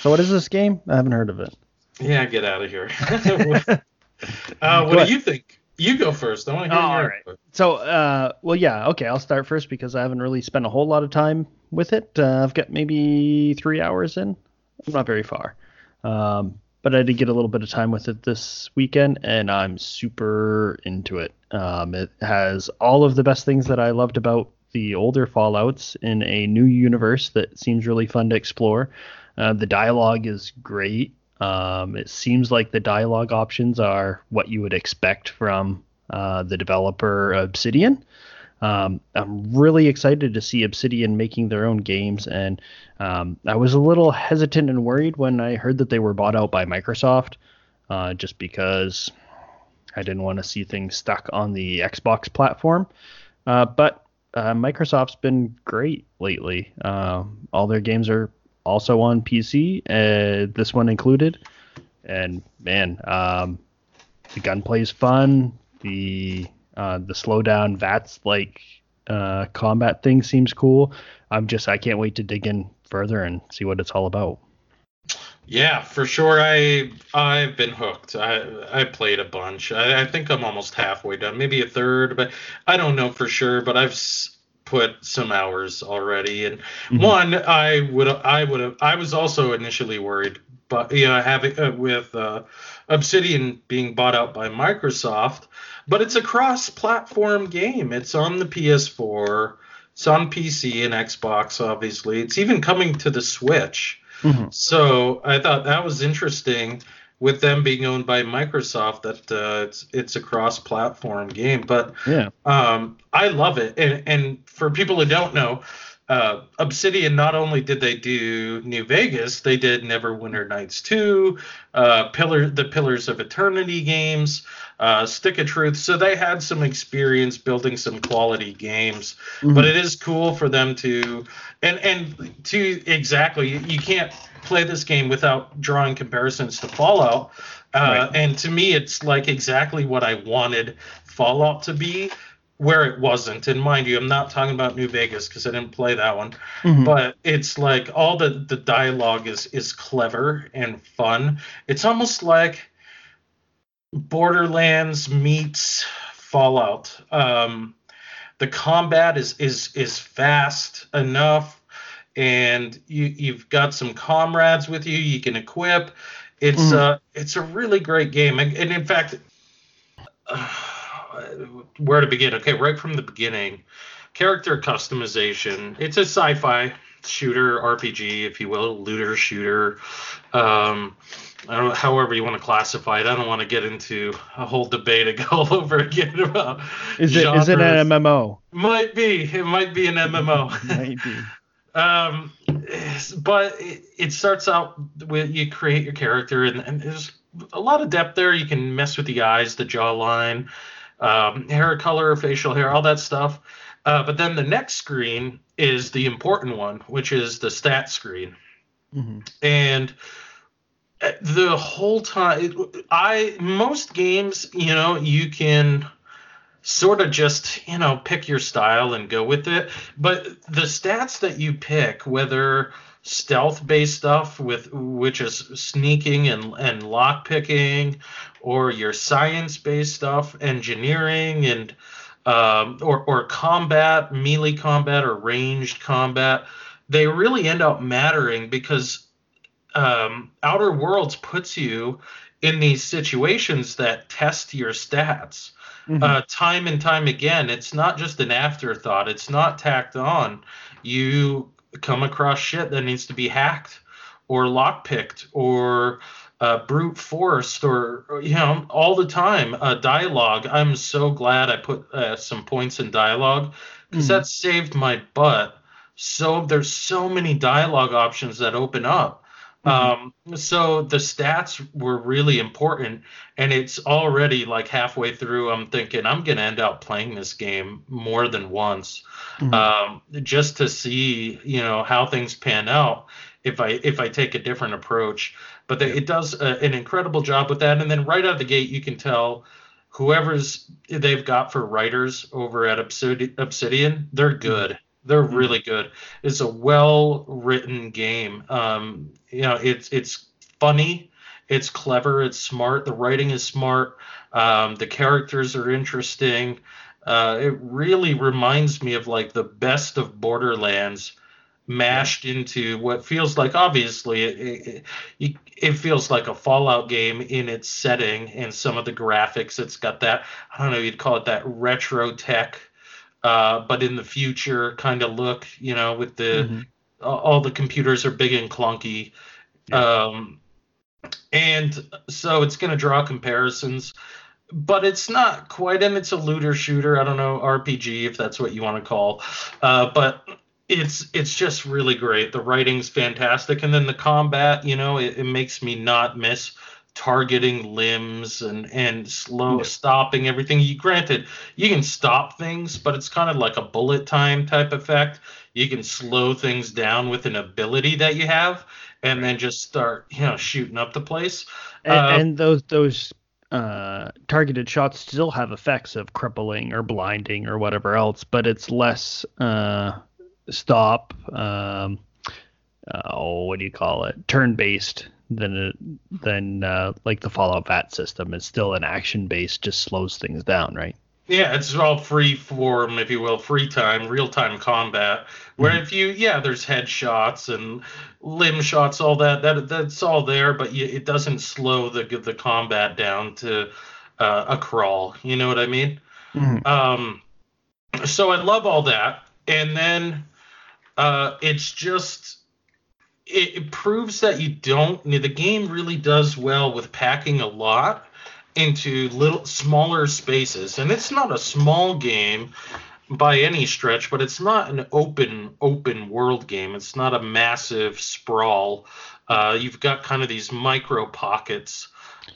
So, what is this game? I haven't heard of it. Yeah, get out of here. uh, what do you think? You go first. I want to hear oh, All right. So, uh, well, yeah, okay. I'll start first because I haven't really spent a whole lot of time with it. Uh, I've got maybe three hours in. I'm not very far. Um, but I did get a little bit of time with it this weekend, and I'm super into it. Um, it has all of the best things that I loved about the older Fallout's in a new universe that seems really fun to explore. Uh, the dialogue is great. Um, it seems like the dialogue options are what you would expect from uh, the developer Obsidian. Um, I'm really excited to see Obsidian making their own games, and um, I was a little hesitant and worried when I heard that they were bought out by Microsoft, uh, just because I didn't want to see things stuck on the Xbox platform. Uh, but uh, Microsoft's been great lately. Um, all their games are also on PC, uh, this one included. And man, um, the gunplay is fun. The uh, the slowdown VATS like uh, combat thing seems cool. I'm just I can't wait to dig in further and see what it's all about. Yeah, for sure. I I've been hooked. I I played a bunch. I, I think I'm almost halfway done, maybe a third, but I don't know for sure. But I've put some hours already. And mm-hmm. one, I would I would have I was also initially worried, but you know having uh, with uh, Obsidian being bought out by Microsoft, but it's a cross-platform game. It's on the PS4, it's on PC and Xbox. Obviously, it's even coming to the Switch. Mm-hmm. So I thought that was interesting with them being owned by Microsoft that uh, it's it's a cross-platform game. But yeah, um, I love it. And and for people who don't know, uh, Obsidian not only did they do New Vegas, they did Neverwinter Nights 2, uh, Pillar the Pillars of Eternity games, uh, Stick of Truth. So they had some experience building some quality games. Mm-hmm. But it is cool for them to and and to exactly you can't play this game without drawing comparisons to Fallout. Uh, right. And to me, it's like exactly what I wanted Fallout to be. Where it wasn't. And mind you, I'm not talking about New Vegas because I didn't play that one. Mhm. But it's like all the the dialogue is is clever and fun. It's almost like Borderlands meets Fallout. Um, the combat is is is fast enough, and you you've got some comrades with you. You can equip. It's Mhm. uh it's a really great game, and, and in fact, uh, where to begin? Okay, right from the beginning, character customization. It's a sci-fi shooter RPG, if you will, looter shooter. Um, I don't however you want to classify it. I don't want to get into a whole debate and go all over again about Is it is it genres. an MMO? Might be. It might be an MMO. Maybe. um, but it, it starts out with you create your character, and, and there's a lot of depth there. You can mess with the eyes, the jawline, um, hair color, facial hair, all that stuff. Uh, but then the next screen is the important one, which is the stat screen. Hmm and uh, the whole time i most games you know you can sort of just you know pick your style and go with it. But the stats that you pick whether stealth based stuff with which is sneaking and and lock picking or your science based stuff engineering and um, or or combat melee combat or ranged combat they really end up mattering because um, Outer Worlds puts you in these situations that test your stats Mhm. uh, time and time again. It's not just an afterthought. It's not tacked on. You come across shit that needs to be hacked or lockpicked or uh, brute forced or you know all the time. Uh, dialogue. I'm so glad I put uh, some points in dialogue because Mhm. that saved my butt. So there's so many dialogue options that open up. Um, so the stats were really important, and it's already like halfway through. I'm thinking I'm gonna end up playing this game more than once, Mhm. um, just to see you know how things pan out if I if I take a different approach. But the, it does a, an incredible job with that, and then right out of the gate you can tell whoever's they've got for writers over at Obsidian, Obsidian they're good. They're Mhm. really good. It's a well written game. Um, you know, it's it's funny, it's clever, it's smart. The writing is smart. Um, the characters are interesting. Uh, it really reminds me of like the best of Borderlands mashed into what feels like obviously it, it, it feels like a Fallout game in its setting and some of the graphics. It's got that I don't know you'd call it that retro tech, uh, but in the future kind of look. You know, with the Mhm. all the computers are big and clunky. Um, and so it's going to draw comparisons, but it's not quite, and it's a looter shooter. I don't know, RPG, if that's what you want to call. Uh, but it's it's just really great. The writing's fantastic, and then the combat, you know, it, it makes me not miss targeting limbs and and slow Yeah. stopping everything. You granted you can stop things, but it's kind of like a bullet time type effect. You can slow things down with an ability that you have, and then just start you know shooting up the place. And, Uh, and those those uh, targeted shots still have effects of crippling or blinding or whatever else, but it's less uh, stop. Um, oh, what do you call it? Turn based than than uh, like the Fallout VAT system. It's still an action based, just slows things down, right? Yeah, it's all free form, if you will, free time, real time combat. Where Mhm. if you, yeah, there's headshots and limb shots, all that, that that's all there, but you, it doesn't slow the the combat down to uh, a crawl. You know what I mean? Um, so I love all that, and then uh, it's just it, it proves that you don't. The game really does well with packing a lot into little smaller spaces, and it's not a small game by any stretch, but it's not an open open world game. It's not a massive sprawl. Uh, you've got kind of these micro pockets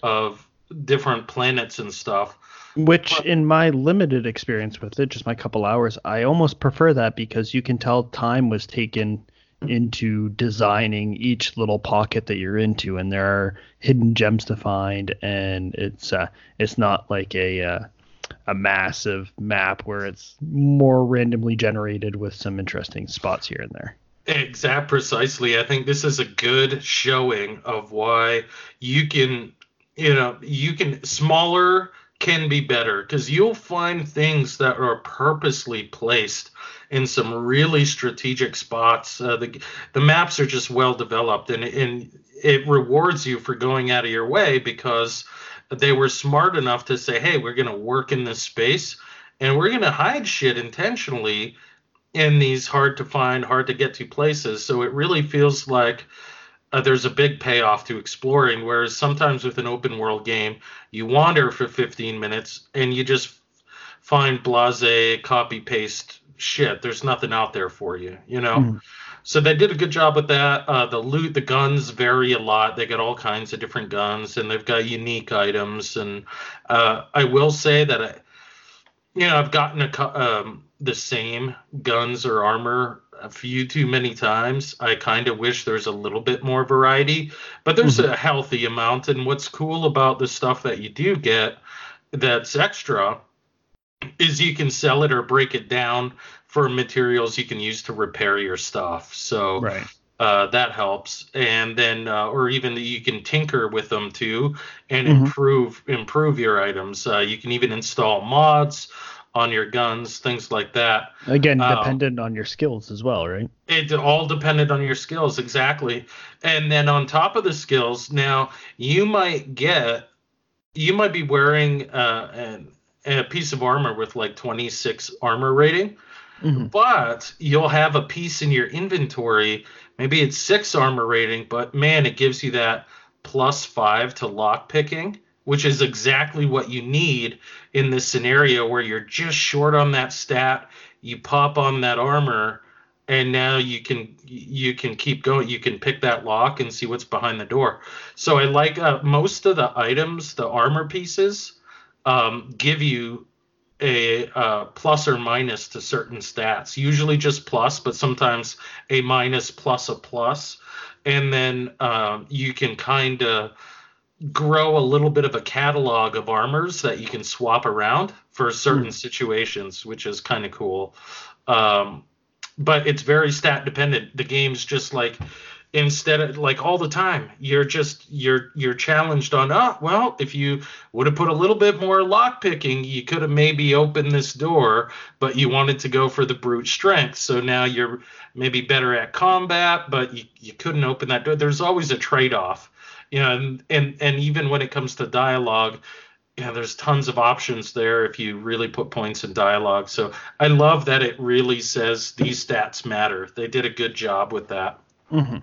of different planets and stuff. Which, But- in my limited experience with it, just my couple hours, I almost prefer that because you can tell time was taken into designing each little pocket that you're into, and there are hidden gems to find, and it's uh, it's not like a uh, a massive map where it's more randomly generated with some interesting spots here and there. Exact precisely. I think this is a good showing of why you can, you know, you can smaller can be better because you'll find things that are purposely placed in some really strategic spots. Uh, the the maps are just well developed and and it rewards you for going out of your way because they were smart enough to say, hey, we're going to work in this space and we're going to hide shit intentionally in these hard to find, hard to get to places. So it really feels like uh, there's a big payoff to exploring. Whereas sometimes with an open world game, you wander for 15 minutes and you just find blase, copy paste shit. There's nothing out there for you, you know? Mm. So they did a good job with that. Uh, the loot, the guns vary a lot. They got all kinds of different guns, and they've got unique items. And uh, I will say that I, you know, I've gotten a um, the same guns or armor a few too many times. I kind of wish there's a little bit more variety, but there's mm-hmm. a healthy amount. And what's cool about the stuff that you do get that's extra is you can sell it or break it down for materials you can use to repair your stuff. So right. uh, that helps, and then uh, or even you can tinker with them too and mm-hmm. improve improve your items. Uh, you can even install mods on your guns, things like that. Again, um, dependent on your skills as well, right? It all dependent on your skills, exactly. And then on top of the skills, now you might get, you might be wearing uh, an, a piece of armor with like 26 armor rating Mm-hmm. But you'll have a piece in your inventory. Maybe it's six armor rating, but man, it gives you that plus five to lock picking, which is exactly what you need in this scenario where you're just short on that stat. You pop on that armor, and now you can you can keep going. You can pick that lock and see what's behind the door. So I like uh, most of the items, the armor pieces, um, give you a uh, plus or minus to certain stats. Usually just plus, but sometimes a minus plus a plus, and then uh, you can kind of grow a little bit of a catalog of armors that you can swap around for certain mm. situations, which is kind of cool. Um, but it's very stat dependent. The game's just like instead of like all the time you're just you're you're challenged on oh well if you would have put a little bit more lock picking you could have maybe opened this door but you wanted to go for the brute strength so now you're maybe better at combat but you, you couldn't open that door there's always a trade-off you know and, and and even when it comes to dialogue you know, there's tons of options there if you really put points in dialogue so i love that it really says these stats matter they did a good job with that mm-hmm.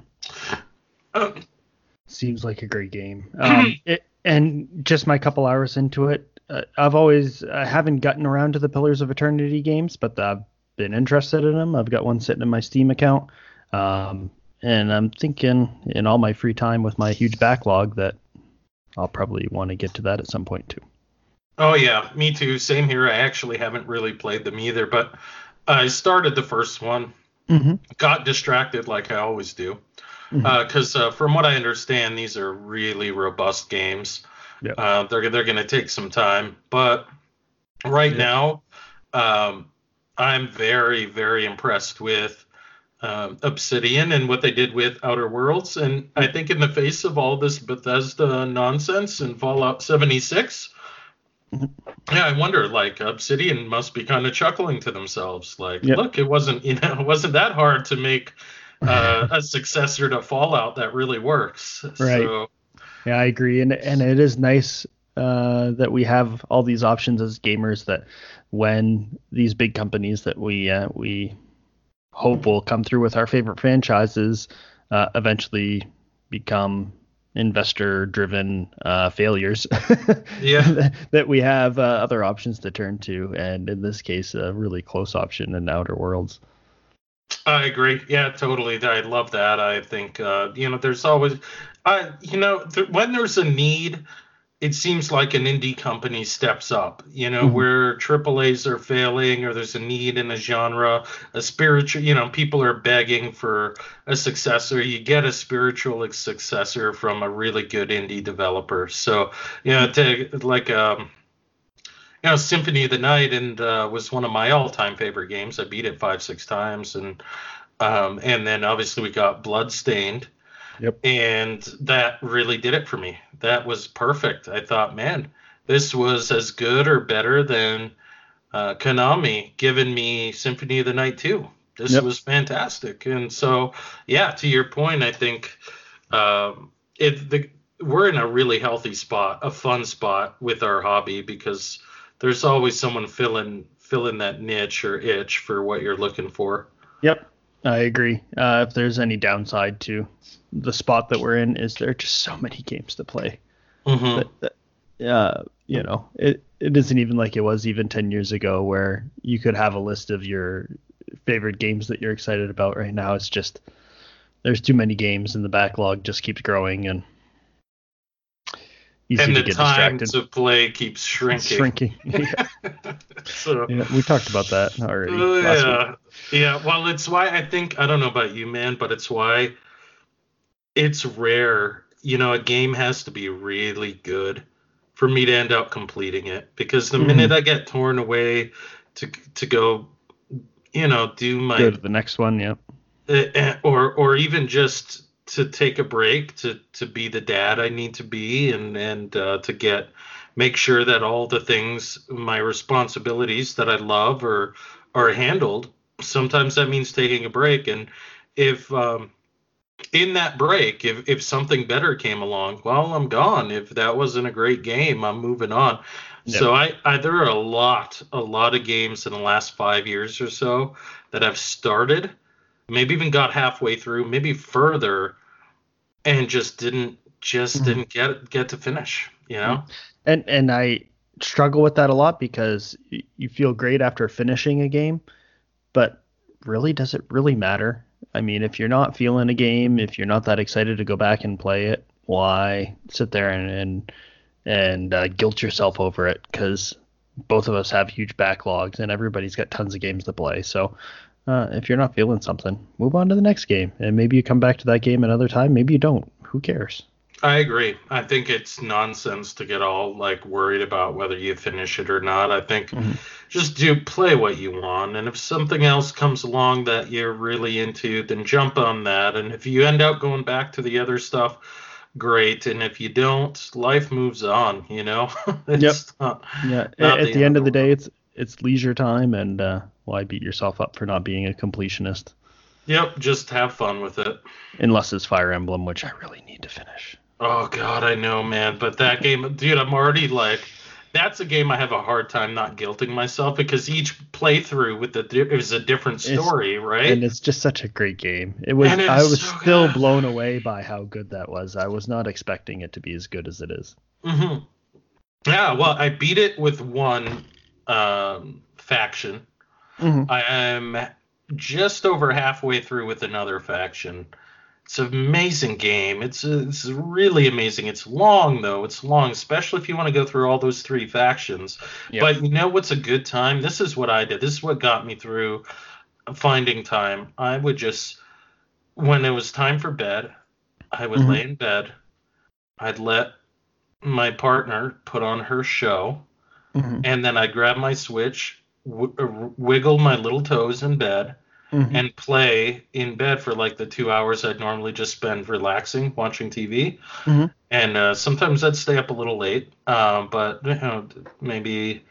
Seems like a great game. Um, it, and just my couple hours into it, uh, I've always I haven't gotten around to the Pillars of Eternity games, but I've been interested in them. I've got one sitting in my Steam account, um, and I'm thinking in all my free time with my huge backlog that I'll probably want to get to that at some point too. Oh yeah, me too. Same here. I actually haven't really played them either, but I started the first one, mm-hmm. got distracted like I always do, because mm-hmm. uh, uh, from what I understand, these are really robust games. Yep. Uh, they're they're going to take some time, but right yep. now, um, I'm very very impressed with um, Obsidian and what they did with Outer Worlds, and I think in the face of all this Bethesda nonsense and Fallout 76. Mm-hmm. Yeah, I wonder. Like Obsidian must be kind of chuckling to themselves. Like, yep. look, it wasn't you know it wasn't that hard to make uh, a successor to Fallout that really works. Right. So, yeah, I agree, and and it is nice uh, that we have all these options as gamers. That when these big companies that we uh, we hope will come through with our favorite franchises uh, eventually become investor driven uh, failures yeah that we have uh, other options to turn to and in this case a really close option in outer worlds I agree. Yeah, totally. I love that. I think uh, you know, there's always, I you know, th- when there's a need, it seems like an indie company steps up. You know, mm-hmm. where AAA's are failing, or there's a need in a genre, a spiritual. You know, people are begging for a successor. You get a spiritual successor from a really good indie developer. So you know, to like um you know, Symphony of the Night and uh, was one of my all-time favorite games. I beat it five, six times, and um, and then obviously we got Bloodstained. Yep. And that really did it for me. That was perfect. I thought, man, this was as good or better than uh, Konami giving me Symphony of the Night 2. This yep. was fantastic. And so, yeah, to your point, I think um, it the we're in a really healthy spot, a fun spot with our hobby because there's always someone filling filling that niche or itch for what you're looking for. Yep, I agree. Uh, if there's any downside to the spot that we're in, is there are just so many games to play. Mm-hmm. That, that, uh, you know, it it isn't even like it was even ten years ago where you could have a list of your favorite games that you're excited about. Right now, it's just there's too many games and the backlog just keeps growing and easy and to the get time distracted. to play keeps shrinking. Shrinking. Yeah. so, yeah, we talked about that already. Uh, yeah, yeah. Well, it's why I think I don't know about you, man, but it's why it's rare. You know, a game has to be really good for me to end up completing it because the mm-hmm. minute I get torn away to to go, you know, do my go to the next one, yeah, uh, or or even just to take a break to to be the dad I need to be and and uh, to get make sure that all the things my responsibilities that I love are are handled. Sometimes that means taking a break and if um, in that break if if something better came along, well I'm gone. If that wasn't a great game, I'm moving on. Yep. So I, I there are a lot a lot of games in the last 5 years or so that I've started maybe even got halfway through, maybe further, and just didn't just mm-hmm. didn't get get to finish. You know. And and I struggle with that a lot because you feel great after finishing a game, but really, does it really matter? I mean, if you're not feeling a game, if you're not that excited to go back and play it, why sit there and and, and uh, guilt yourself over it? Because both of us have huge backlogs and everybody's got tons of games to play. So uh, if you're not feeling something, move on to the next game, and maybe you come back to that game another time. Maybe you don't. Who cares? I agree. I think it's nonsense to get all like worried about whether you finish it or not. I think mm-hmm. just do play what you want, and if something else comes along that you're really into, then jump on that. And if you end up going back to the other stuff, great. And if you don't, life moves on. You know. yep. Not, yeah. Not at the, the end of the day, it's it's leisure time, and uh, why beat yourself up for not being a completionist? Yep, just have fun with it. Unless it's Fire Emblem, which I really need to finish. Oh god, I know, man. But that game, dude, I'm already like, that's a game I have a hard time not guilting myself because each playthrough with the it was a different story, it's, right? And it's just such a great game. It was. I was so still good. blown away by how good that was. I was not expecting it to be as good as it is. Mm-hmm. Yeah, well, I beat it with one um, faction Mm-hmm. I am just over halfway through with another faction. It's an amazing game. It's it's really amazing. It's long though. It's long, especially if you want to go through all those three factions. Yep. But you know what's a good time? This is what I did. This is what got me through finding time. I would just when it was time for bed, I would mm-hmm. lay in bed. I'd let my partner put on her show, mm-hmm. and then I'd grab my Switch w- uh, wiggle my little toes in bed mm-hmm. and play in bed for like the two hours I'd normally just spend relaxing, watching TV. Mm-hmm. And uh, sometimes I'd stay up a little late, um, but you know, maybe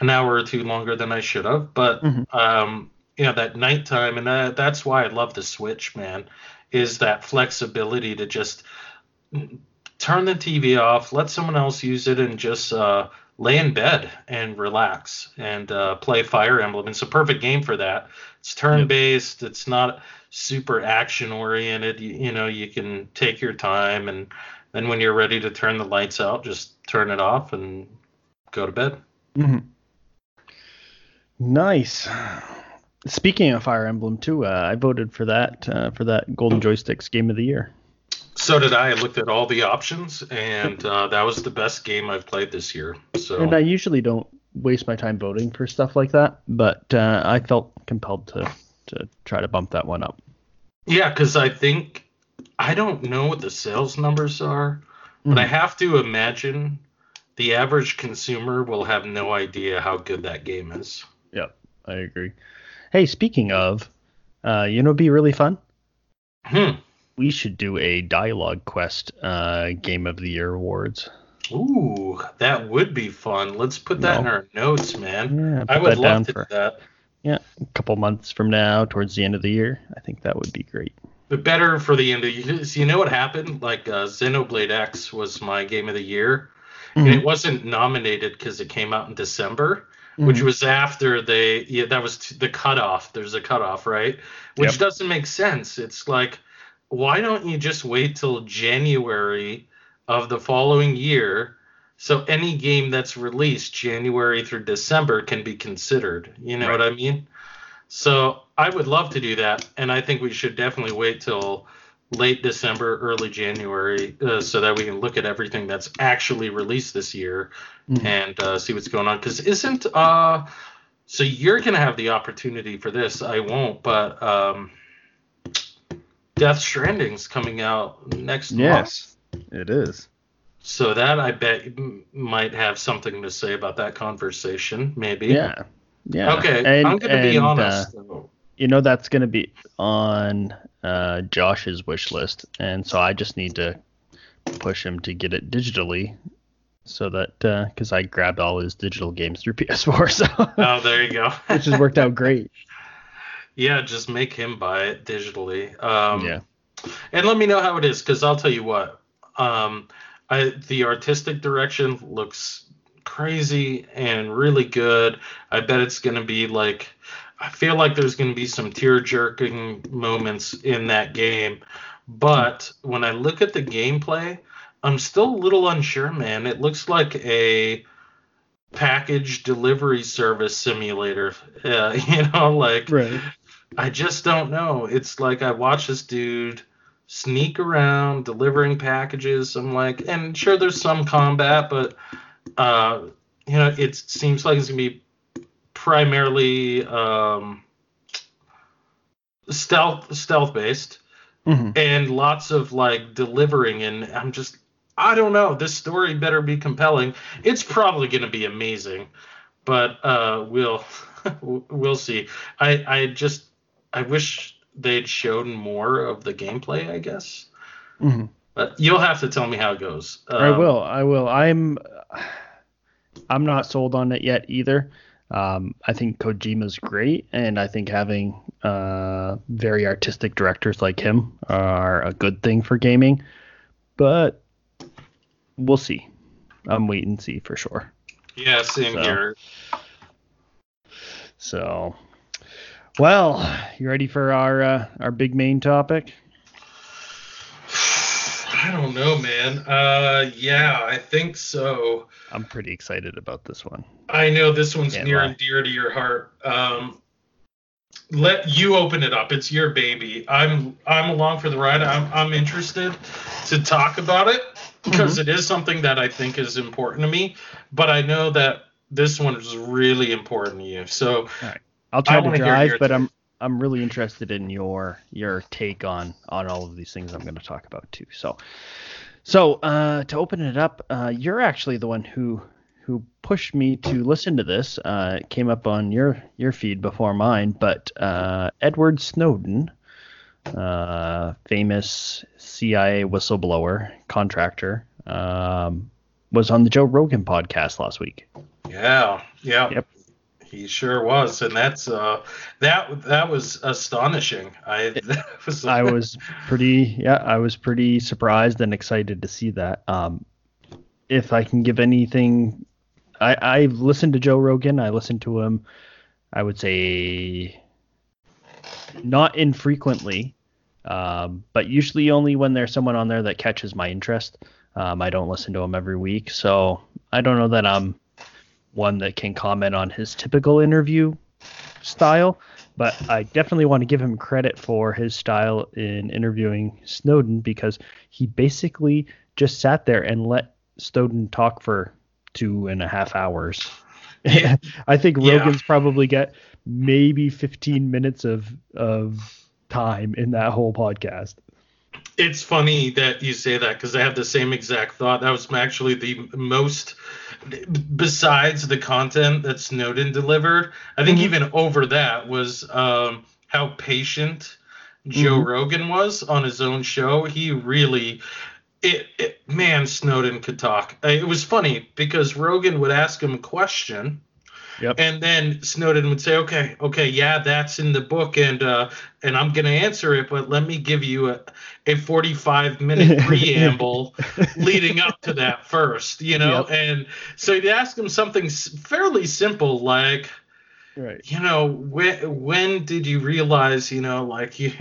an hour or two longer than I should have. But mm-hmm. um, you know, that nighttime, and that, that's why I love the Switch, man, is that flexibility to just turn the TV off, let someone else use it, and just uh, lay in bed and relax and uh, play Fire Emblem. It's a perfect game for that. It's turn based. It's not super action oriented. You, you, know, you can take your time and then when you're ready to turn the lights out, just turn it off and go to bed. Mm-hmm. Nice. Speaking of Fire Emblem too, uh, I voted for that uh, for that Golden Joysticks Game of the Year. So did I. I looked at all the options, and uh, that was the best game I've played this year. So. And I usually don't waste my time voting for stuff like that, but uh, I felt compelled to to try to bump that one up. Yeah, because I think I don't know what the sales numbers are, but mm. I have to imagine the average consumer will have no idea how good that game is. Yep, I agree. Hey, speaking of, uh, you know, it'd be really fun. Hmm. We should do a dialogue quest uh, game of the year awards. Ooh, that would be fun. Let's put that in our notes, man. Yeah, I would love to for- do that. Yeah, a couple months from now, towards the end of the year, I think that would be great. But better for the end of the year. So you know what happened? Like uh, Xenoblade X was my game of the year, and Mm-hmm. it wasn't nominated because it came out in December, which Mhm. was after they. Yeah, that was t- the cutoff. There's a cutoff, right? Which Yep. doesn't make sense. It's like, why don't you just wait till January of the following year? So any game that's released January through December can be considered. You know Right. what I mean? So I would love to do that, and I think we should definitely wait till late December, early January, uh, so that we can look at everything that's actually released this year Mhm. and uh, see what's going on. Because isn't uh, so you're gonna have the opportunity for this. I won't, but um, Death Stranding's coming out next month. Yes, it is. So that I bet might have something to say about that conversation, maybe. Yeah, yeah. Okay, And- I'm gonna be honest. uh, though. you know that's going to be on uh, Josh's wish list, and so I just need to push him to get it digitally, so that because I grabbed all his digital games through PS4, so Oh, there you go. which has worked out great. yeah, just make him buy it digitally. Um, yeah, And let me know how it is, because I'll tell you what. Um, I the artistic direction looks crazy and really good. I bet it's gonna be like. I feel like there's gonna be some tear jerking moments in that game, but when I look at the gameplay, I'm still a little unsure, man. It looks like a package delivery service simulator. Uh, you know, like right. I just don't know. It's like I watch this dude sneak around delivering packages. I'm like, and sure, there's some combat, but uh, you know, it seems like it's gonna be primarily um, stealth stealth based hmm and lots of like delivering. And I'm just, I don't know. This story better be compelling. It's probably gonna be amazing, but uh, we'll we'll see. I I just I wish they'd shown more of the gameplay. I guess, hmm but you'll have to tell me how it goes. I Um, will. I will. I'm. I'm not sold on it yet either. Um, I think Kojima's great, and I think having uh, very artistic directors like him are a good thing for gaming. But we'll see. I'm wait and see for sure. Yeah, same So. here. So, well, you ready for our uh, our big main topic? I don't know, man. Uh, yeah, I think so. I'm pretty excited about this one. I know this one's Can't near lie. and dear to your heart. Um, let you open it up. It's your baby. I'm I'm along for the ride. I'm I'm interested to talk about it because it is something that I think is important to me. But I know that this one is really important to you. So I'll try to drive, but take. I'm I'm really interested in your your take on on all of these things I'm going to talk about too. So so uh, to open it up, uh, you're actually the one who who pushed me to listen to this. Uh, it came up on your your feed before mine, but uh, Edward Snowden, uh, famous CIA whistleblower contractor, um, was on the Joe Rogan podcast last week. yeah, yeah. Yep. He sure was, and that's uh that that was astonishing. I that was I was pretty yeah, I was pretty surprised and excited to see that. Um, if I can give anything, I I've listened to Joe Rogan. I listened to him. I would say not infrequently, um, but usually only when there's someone on there that catches my interest. Um, I don't listen to him every week, so I don't know that I'm one that can comment on his typical interview style, but I definitely want to give him credit for his style in interviewing Snowden because he basically just sat there and let Snowden talk for two and a half hours. Yeah. I think Yeah. Rogan's probably got maybe 15 minutes of of time in that whole podcast. It's funny that you say that because I have the same exact thought. That was actually the most besides the content that Snowden delivered, I think mm-hmm. even over that was um, how patient Joe mm-hmm. Rogan was on his own show. He really it, it, man snowden could talk it was funny because rogan would ask him a question Yep. And then Snowden would say, "Okay, okay, yeah, that's in the book, and uh, and I'm gonna answer it, but let me give you a, a 45 minute preamble leading up to that first, you know." Yep. And so he'd ask him something fairly simple like, right. You know when when did you realize you know like you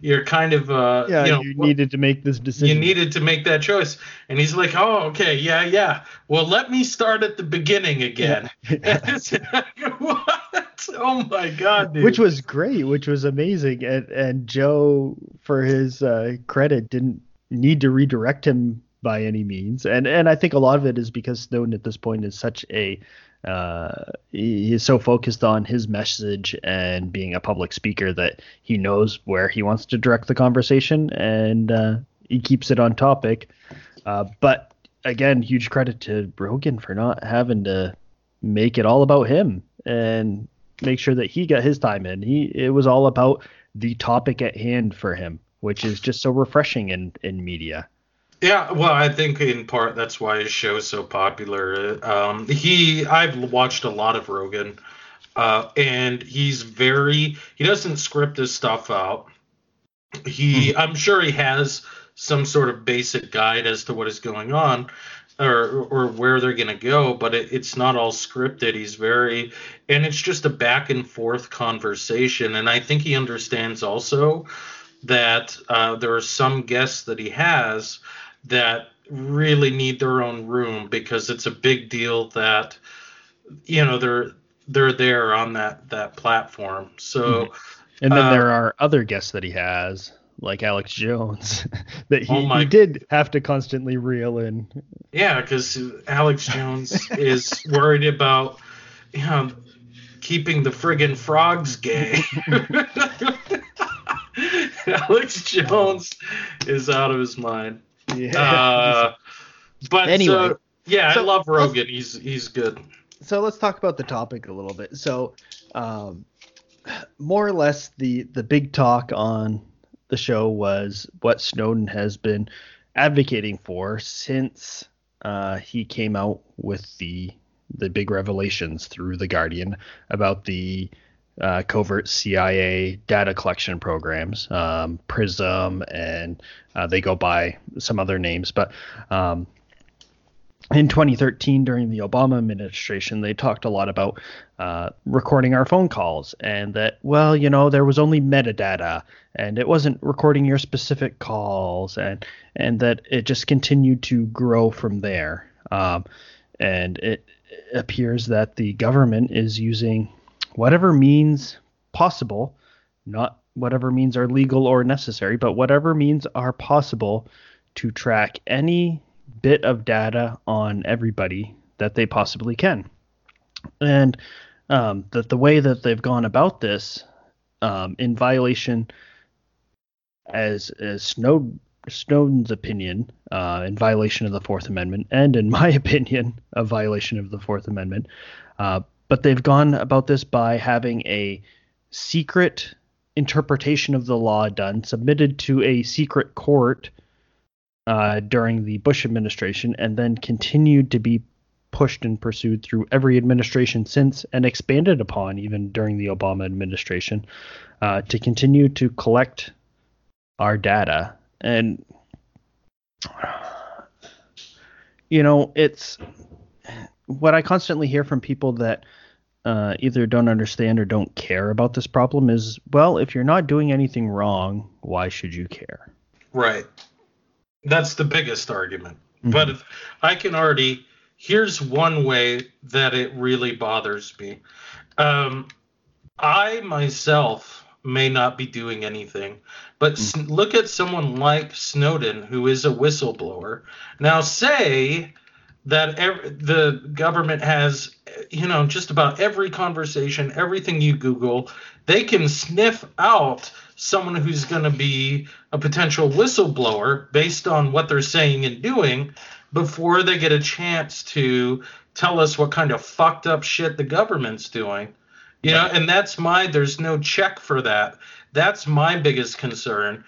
you're kind of uh yeah you, know, you needed to make this decision. you needed to make that choice. And he's like oh okay yeah yeah. Well let me start at the beginning again. Yeah. what? Oh my god dude. which was great which was amazing. And and joe for his uh credit didn't need to redirect him by any means. And and i think a lot of it is because snowden at this point is such a uh, he is so focused on his message and being a public speaker that he knows where he wants to direct the conversation and uh, he keeps it on topic. Uh, but again, huge credit to Rogan for not having to make it all about him and make sure that he got his time in. He it was all about the topic at hand for him, which is just so refreshing in in media. Yeah, well, I think in part that's why his show is so popular. Um, he, I've watched a lot of Rogan, uh, and he's very, he doesn't script his stuff out. He, mm-hmm. I'm sure he has some sort of basic guide as to what is going on, or or where they're gonna go, but it, it's not all scripted. He's very, and it's just a back and forth conversation, and I think he understands also that uh, there are some guests that he has that really need their own room because it's a big deal that you know they're they're there on that that platform. So mm-hmm. and then uh, there are other guests that he has like Alex Jones that he, oh my, he did have to constantly reel in. Yeah, because Alex Jones is worried about you know keeping the friggin' frogs gay. Alex Jones is out of his mind. Yeah. Uh, but anyway, so, yeah, so I love Rogan. He's he's good. So let's talk about the topic a little bit. So, um, more or less, the the big talk on the show was what Snowden has been advocating for since uh, he came out with the the big revelations through the Guardian about the uh, covert CIA data collection programs, um, PRISM, and uh, they go by some other names. But um, in 2013, during the Obama administration, they talked a lot about uh, recording our phone calls and that, well, you know, there was only metadata and it wasn't recording your specific calls and and that it just continued to grow from there. Um, and it appears that the government is using whatever means possible, not whatever means are legal or necessary, but whatever means are possible to track any bit of data on everybody that they possibly can. And um, that the way that they've gone about this, um, in violation, as as Snowden, Snowden's opinion, uh, in violation of the Fourth Amendment, and in my opinion, a violation of the Fourth Amendment, uh, but they've gone about this by having a secret interpretation of the law done, submitted to a secret court uh, during the Bush administration, and then continued to be pushed and pursued through every administration since, and expanded upon even during the Obama administration, uh, to continue to collect our data. And you know, it's what I constantly hear from people that uh, either don't understand or don't care about this problem is well, if you're not doing anything wrong, why should you care? Right. That's the biggest argument. Mm-hmm. But if I can already, here's one way that it really bothers me. Um, I myself may not be doing anything, but mm-hmm. look at someone like Snowden, who is a whistleblower. Now, say that the government has, you know, just about every conversation, everything you Google, they can sniff out someone who's going to be a potential whistleblower based on what they're saying and doing. before they get a chance to tell us what kind of fucked up shit the government's doing. You know, and that's my there's no check for that. That's my biggest concern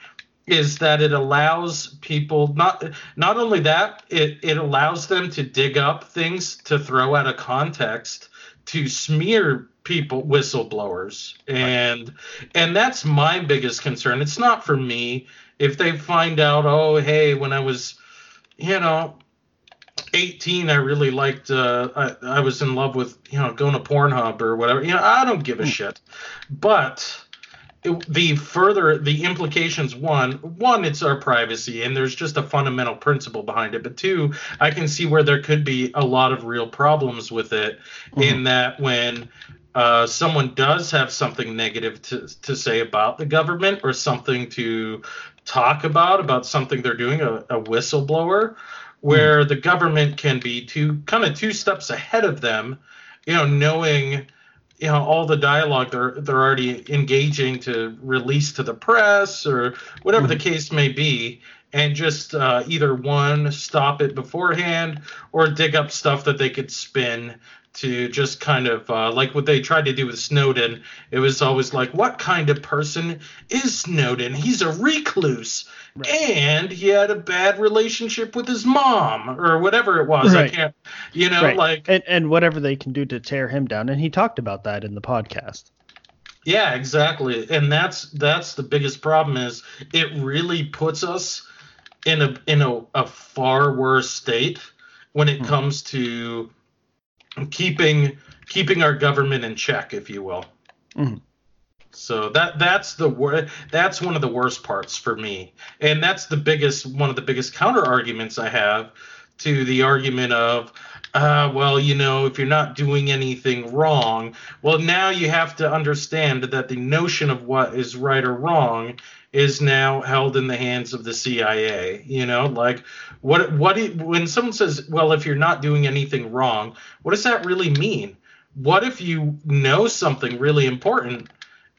is that it allows people not not only that it it allows them to dig up things to throw out of context to smear people whistleblowers. And and that's my biggest concern. It's not for me. If they find out oh hey when i was you know 18 i really liked uh I, I was in love with you know going to pornhub or whatever. You know i don't give a shit. But the further the implications one one it's our privacy and there's just a fundamental principle behind it but two i can see where there could be a lot of real problems with it mm-hmm. in that when uh, someone does have something negative to, to say about the government or something to talk about about something they're doing a, a whistleblower where mm-hmm. the government can be two kind of two steps ahead of them you know knowing you know all the dialogue they're they're already engaging to release to the press or whatever mm-hmm. the case may be and just uh, either one stop it beforehand or dig up stuff that they could spin to just kind of uh, like what they tried to do with Snowden. It was always like, what kind of person is Snowden? He's a recluse. Right. And he had a bad relationship with his mom or whatever it was. Right. I can't, you know, right. like. And, and whatever they can do to tear him down. And he talked about that in the podcast. Yeah, exactly. And that's that's the biggest problem is it really puts us in a in a, a far worse state when it hmm. comes to keeping keeping our government in check, if you will. Mm. So that that's the wor- that's one of the worst parts for me, and that's the biggest one of the biggest counter arguments I have to the argument of, uh, well, you know, if you're not doing anything wrong, well, now you have to understand that the notion of what is right or wrong is now held in the hands of the CIA. You know, like what what when someone says, "Well, if you're not doing anything wrong," what does that really mean? What if you know something really important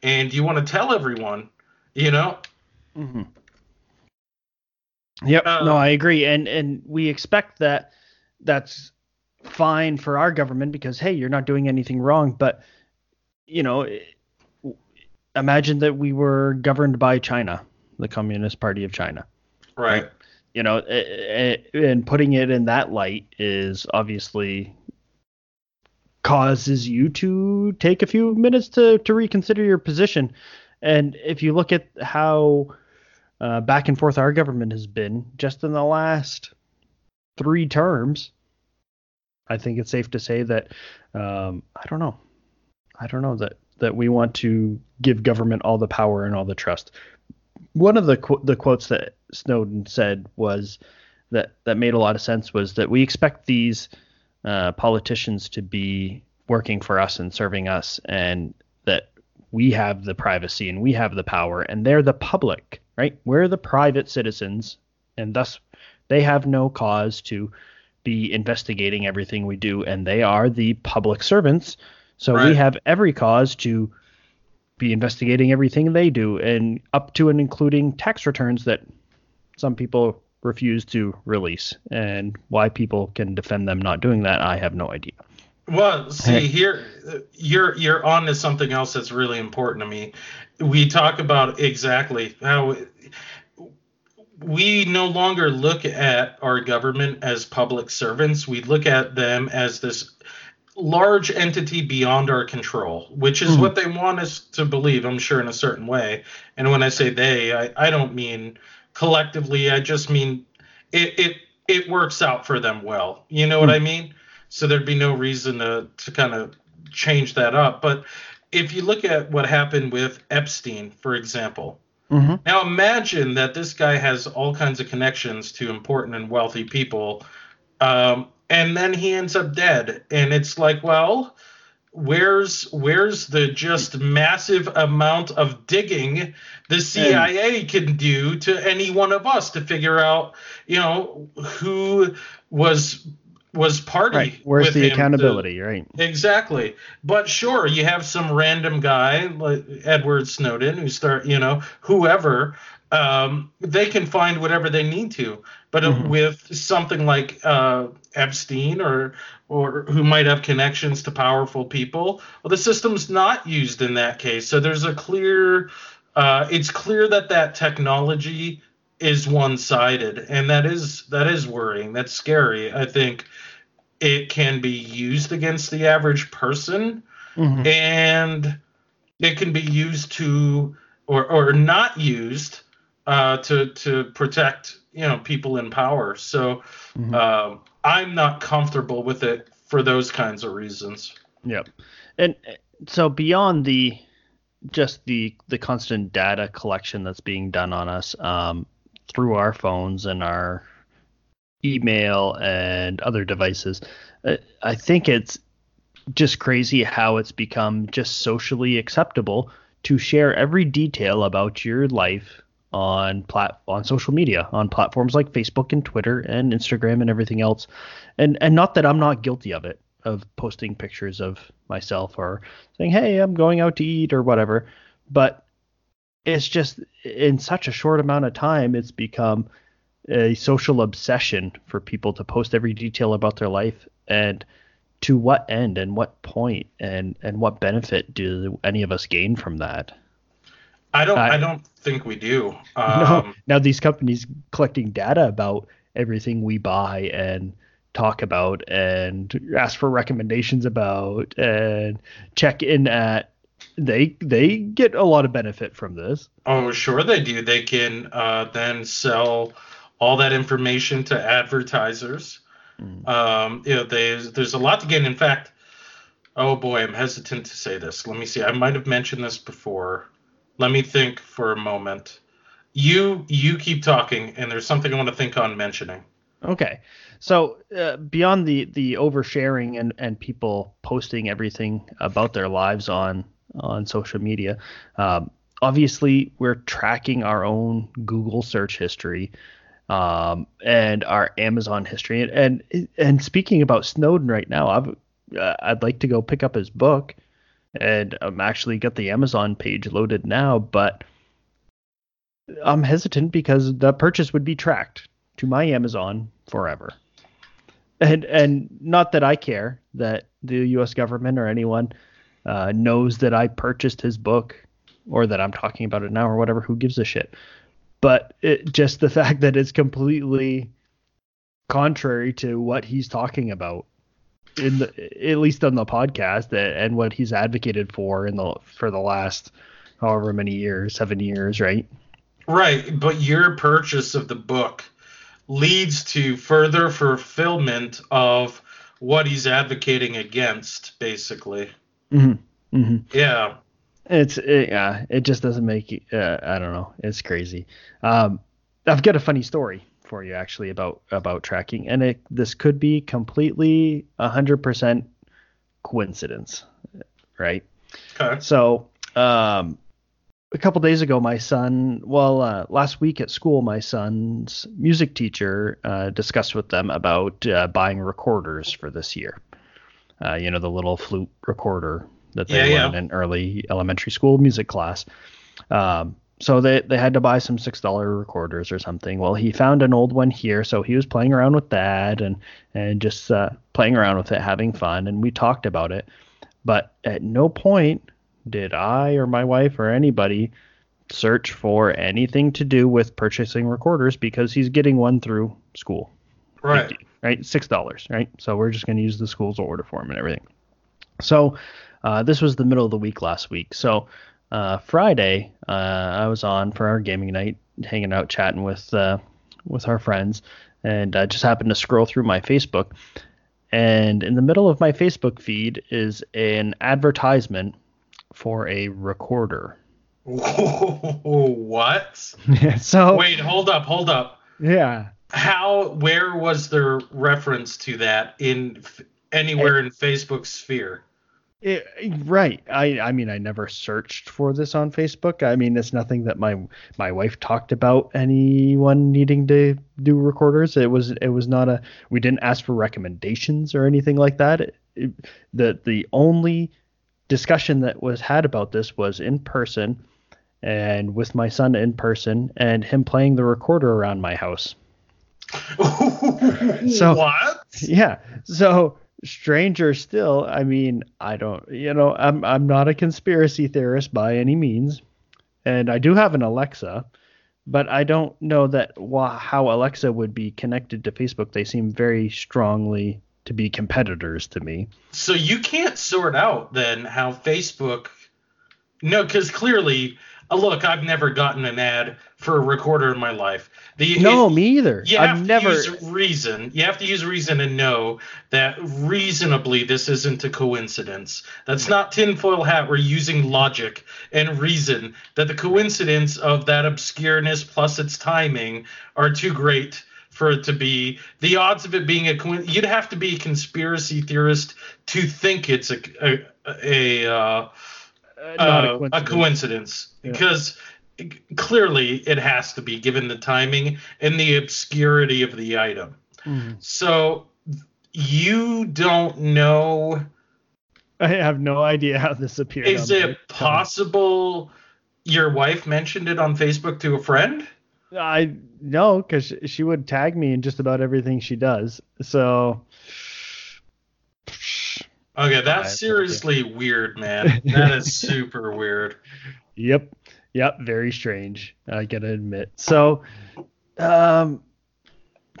and you want to tell everyone? You know. Mm-hmm. Yep. Uh, no, I agree, and and we expect that that's fine for our government because hey, you're not doing anything wrong, but you know imagine that we were governed by China, the Communist Party of China. Right. right? You know, and putting it in that light is obviously causes you to take a few minutes to, to reconsider your position. And if you look at how uh, back and forth our government has been just in the last three terms, I think it's safe to say that um, I don't know. I don't know that that we want to give government all the power and all the trust. One of the qu- the quotes that Snowden said was that that made a lot of sense was that we expect these uh, politicians to be working for us and serving us, and that we have the privacy and we have the power, and they're the public, right? We're the private citizens, and thus they have no cause to be investigating everything we do, and they are the public servants so right. we have every cause to be investigating everything they do, and up to and including tax returns that some people refuse to release. And why people can defend them not doing that, I have no idea. Well, see here, you're you're on to something else that's really important to me. We talk about exactly how we no longer look at our government as public servants. We look at them as this large entity beyond our control, which is mm. what they want us to believe, I'm sure, in a certain way. And when I say they, I, I don't mean collectively, I just mean it, it it works out for them well. You know mm. what hmm. I mean? So there'd be no reason to, to kind of change that up. But if you look at what happened with Epstein, for example, mm-hmm. now imagine that this guy has all kinds of connections to important and wealthy people. Um, and then he ends up dead. And it's like well where's where's the just massive amount of digging the CIA can do to any one of us to figure out you know who was was party right. where's the accountability to, right. Exactly. But sure you have some random guy like edward snowden who start you know whoever um, they can find whatever they need to. But mm-hmm. with something like uh, Epstein or or who might have connections to powerful people, well, the system's not used in that case. So there's a clear, uh, it's clear that that technology is one-sided, and that is that is worrying. That's scary. I think it can be used against the average person, mm-hmm. and it can be used to or or not used uh, to to protect you know people in power. So mm-hmm. um, I'm not comfortable with it for those kinds of reasons. Yep. And so beyond the just the the constant data collection that's being done on us um, through our phones and our email and other devices, uh, I think it's just crazy how it's become just socially acceptable to share every detail about your life on plat on social media on platforms like Facebook and Twitter and Instagram and everything else. And and not that I'm not guilty of it of posting pictures of myself or saying hey I'm going out to eat or whatever, but it's just in such a short amount of time it's become a social obsession for people to post every detail about their life and to what end and what point and and what benefit do any of us gain from that I don't. Uh, I don't think we do. Um, no, now these companies collecting data about everything we buy and talk about and ask for recommendations about and check in at they they get a lot of benefit from this. Oh, sure they do. They can uh, then sell all that information to advertisers. Mm. Um, you know, there's there's a lot to gain. In fact, oh boy, I'm hesitant to say this. Let me see. I might have mentioned this before. Let me think for a moment. You you keep talking, and there's something I want to think on mentioning. Okay, so uh, beyond the the oversharing and and people posting everything about their lives on on social media, um, obviously we're tracking our own Google search history. Um, and our Amazon history. And, and and speaking about Snowden right now, I've uh, I'd like to go pick up his book and I'm actually got the Amazon page loaded now, but I'm hesitant because the purchase would be tracked to my Amazon forever. And and not that I care that the U.S. government or anyone uh, knows that I purchased his book or that I'm talking about it now or whatever. Who gives a shit? But it, just the fact that it's completely contrary to what he's talking about in the at least on the podcast and what he's advocated for in the for the last however many years, seven years, right? Right, but your purchase of the book leads to further fulfillment of what he's advocating against, basically. Mm-hmm. Mm-hmm. Yeah. It's it, yeah, it just doesn't make uh, I don't know. It's crazy. Um, I've got a funny story for you actually about about tracking, and it this could be completely hundred percent coincidence, right? Okay. So, um, a couple days ago, my son, well, uh, last week at school, my son's music teacher uh, discussed with them about uh, buying recorders for this year. Uh, you know, the little flute recorder that they yeah, learn yeah. in early elementary school music class. Um, so they they had to buy some six dollar recorders or something. Well, he found an old one here, so he was playing around with that and and just uh, playing around with it, having fun, and we talked about it. But at no point did I or my wife or anybody search for anything to do with purchasing recorders because he's getting one through school. Right. right. Six dollars. Right. So we're just going to use the school's order form and everything. So uh, this was the middle of the week last week. So uh, Friday, uh, I was on for our gaming night, hanging out, chatting with uh, with our friends, and I just happened to scroll through my Facebook, and in the middle of my Facebook feed is an advertisement for a recorder. what? So wait, hold up, hold up. Yeah. How? Where was there reference to that in anywhere it, in Facebook's sphere? It, right. I I mean I never searched for this on Facebook. I mean it's nothing that my my wife talked about anyone needing to do recorders. It was it was not a we didn't ask for recommendations or anything like that. It, it, the the only discussion that was had about this was in person and with my son in person and him playing the recorder around my house. so what? Yeah. So stranger still, I mean, I don't, you know, I'm I'm not a conspiracy theorist by any means, and I do have an Alexa, but I don't know that how Alexa would be connected to Facebook. They seem very strongly to be competitors to me. So you can't sort out then how Facebook. No, because clearly uh, look, I've never gotten an ad for a recorder in my life. The, no, it, me either. You have I've to never... use reason. You have to use reason and know that reasonably this isn't a coincidence. That's not tinfoil hat. We're using logic and reason that the coincidence of that obscureness plus its timing are too great for it to be the odds of it being a coincidence. You'd have to be a conspiracy theorist to think it's a a, a uh, uh, a coincidence, a coincidence yeah. because clearly it has to be given the timing and the obscurity of the item. Mm. So you don't know. I have no idea how this appeared. Is it possible your wife mentioned it on Facebook to a friend? I no, because she would tag me in just about everything she does. So Okay, that's seriously weird, man. That is super weird. Yep. Yep, very strange. I gotta admit. So, um,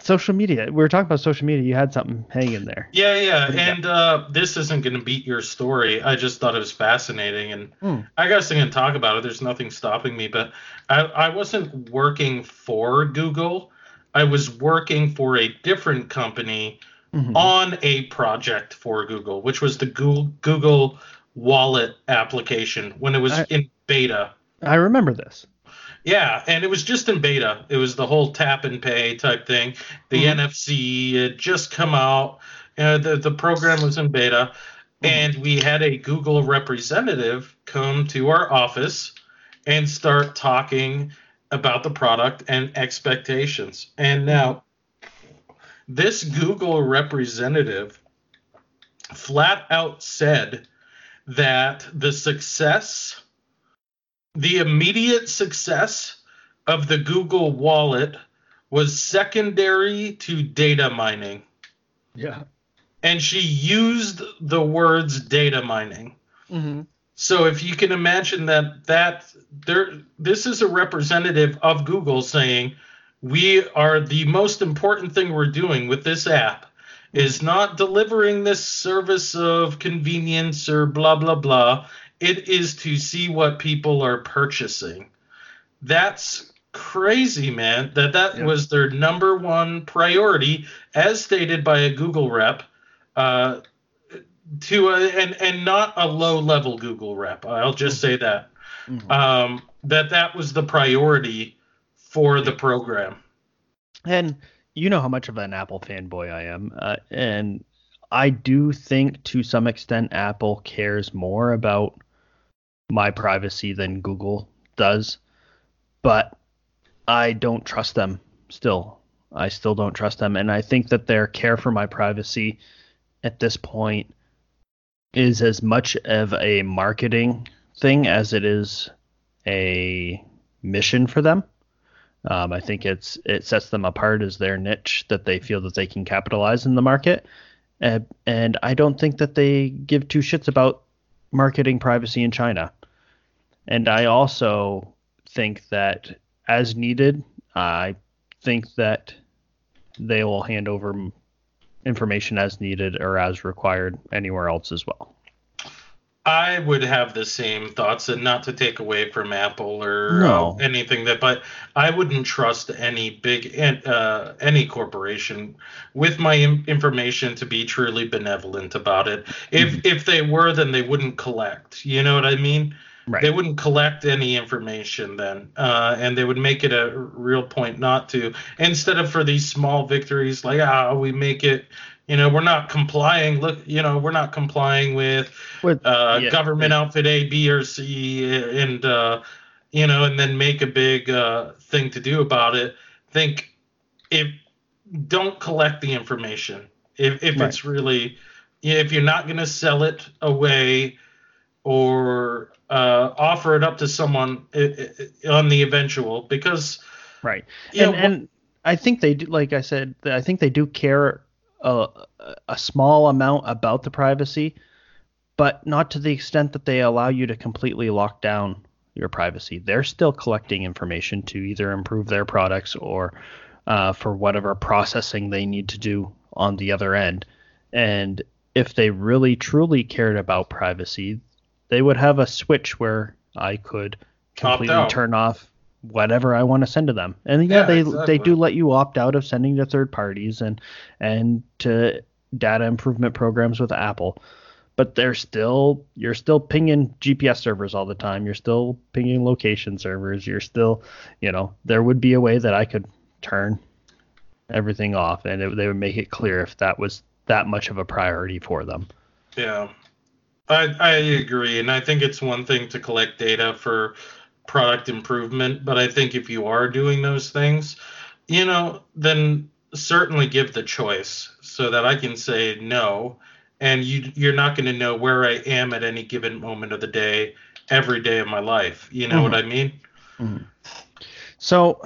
social media. We were talking about social media. You had something hanging there. Yeah, yeah. And uh, this isn't going to beat your story. I just thought it was fascinating, and hmm. I guess I can talk about it. There's nothing stopping me. But I, I wasn't working for Google. I was working for a different company mm-hmm. on a project for Google, which was the Google, Google Wallet application when it was I, in beta. I remember this. Yeah, and it was just in beta. It was the whole tap and pay type thing. The mm-hmm. NFC had just come out. Uh, the the program was in beta, mm-hmm. and we had a Google representative come to our office and start talking about the product and expectations. And now this Google representative flat out said that the success, the immediate success of the Google wallet was secondary to data mining. Yeah. And she used the words data mining. Mm-hmm. So if you can imagine that that there this is a representative of Google saying we are the most important thing we're doing with this app is not delivering this service of convenience or blah blah blah it is to see what people are purchasing that's crazy man that that yep. was their number one priority as stated by a google rep uh, to a, and and not a low level google rep i'll just mm-hmm. say that mm-hmm. um, that that was the priority for the program. And you know how much of an Apple fanboy I am, uh, and I do think to some extent Apple cares more about my privacy than Google does, but I don't trust them still. I still don't trust them, and I think that their care for my privacy at this point is as much of a marketing thing as it is a mission for them. Um, I think it's it sets them apart as their niche that they feel that they can capitalize in the market, and, and I don't think that they give two shits about marketing privacy in China. And I also think that as needed, I think that they will hand over information as needed or as required anywhere else as well. I would have the same thoughts, and not to take away from Apple or no. uh, anything that, but I wouldn't trust any big uh, any corporation with my information to be truly benevolent about it. If mm-hmm. if they were, then they wouldn't collect. You know what I mean? Right. They wouldn't collect any information then, uh, and they would make it a real point not to. Instead of for these small victories, like ah, we make it you know we're not complying look you know we're not complying with, with uh, yeah, government yeah. outfit a b or c and uh, you know and then make a big uh, thing to do about it think if don't collect the information if, if right. it's really if you're not going to sell it away or uh, offer it up to someone on the eventual because right and, know, and i think they do like i said i think they do care a, a small amount about the privacy but not to the extent that they allow you to completely lock down your privacy. They're still collecting information to either improve their products or uh, for whatever processing they need to do on the other end. And if they really truly cared about privacy they would have a switch where I could completely turn off whatever I want to send to them. And yeah, yeah they exactly. they do let you opt out of sending to third parties and and to data improvement programs with Apple. But they're still you're still pinging GPS servers all the time. You're still pinging location servers. You're still, you know, there would be a way that I could turn everything off and it, they would make it clear if that was that much of a priority for them. Yeah. I, I agree, and I think it's one thing to collect data for product improvement, but I think if you are doing those things, you know, then certainly give the choice so that I can say no, and you you're not going to know where I am at any given moment of the day, every day of my life. You know mm-hmm. what I mean? Mm-hmm. So,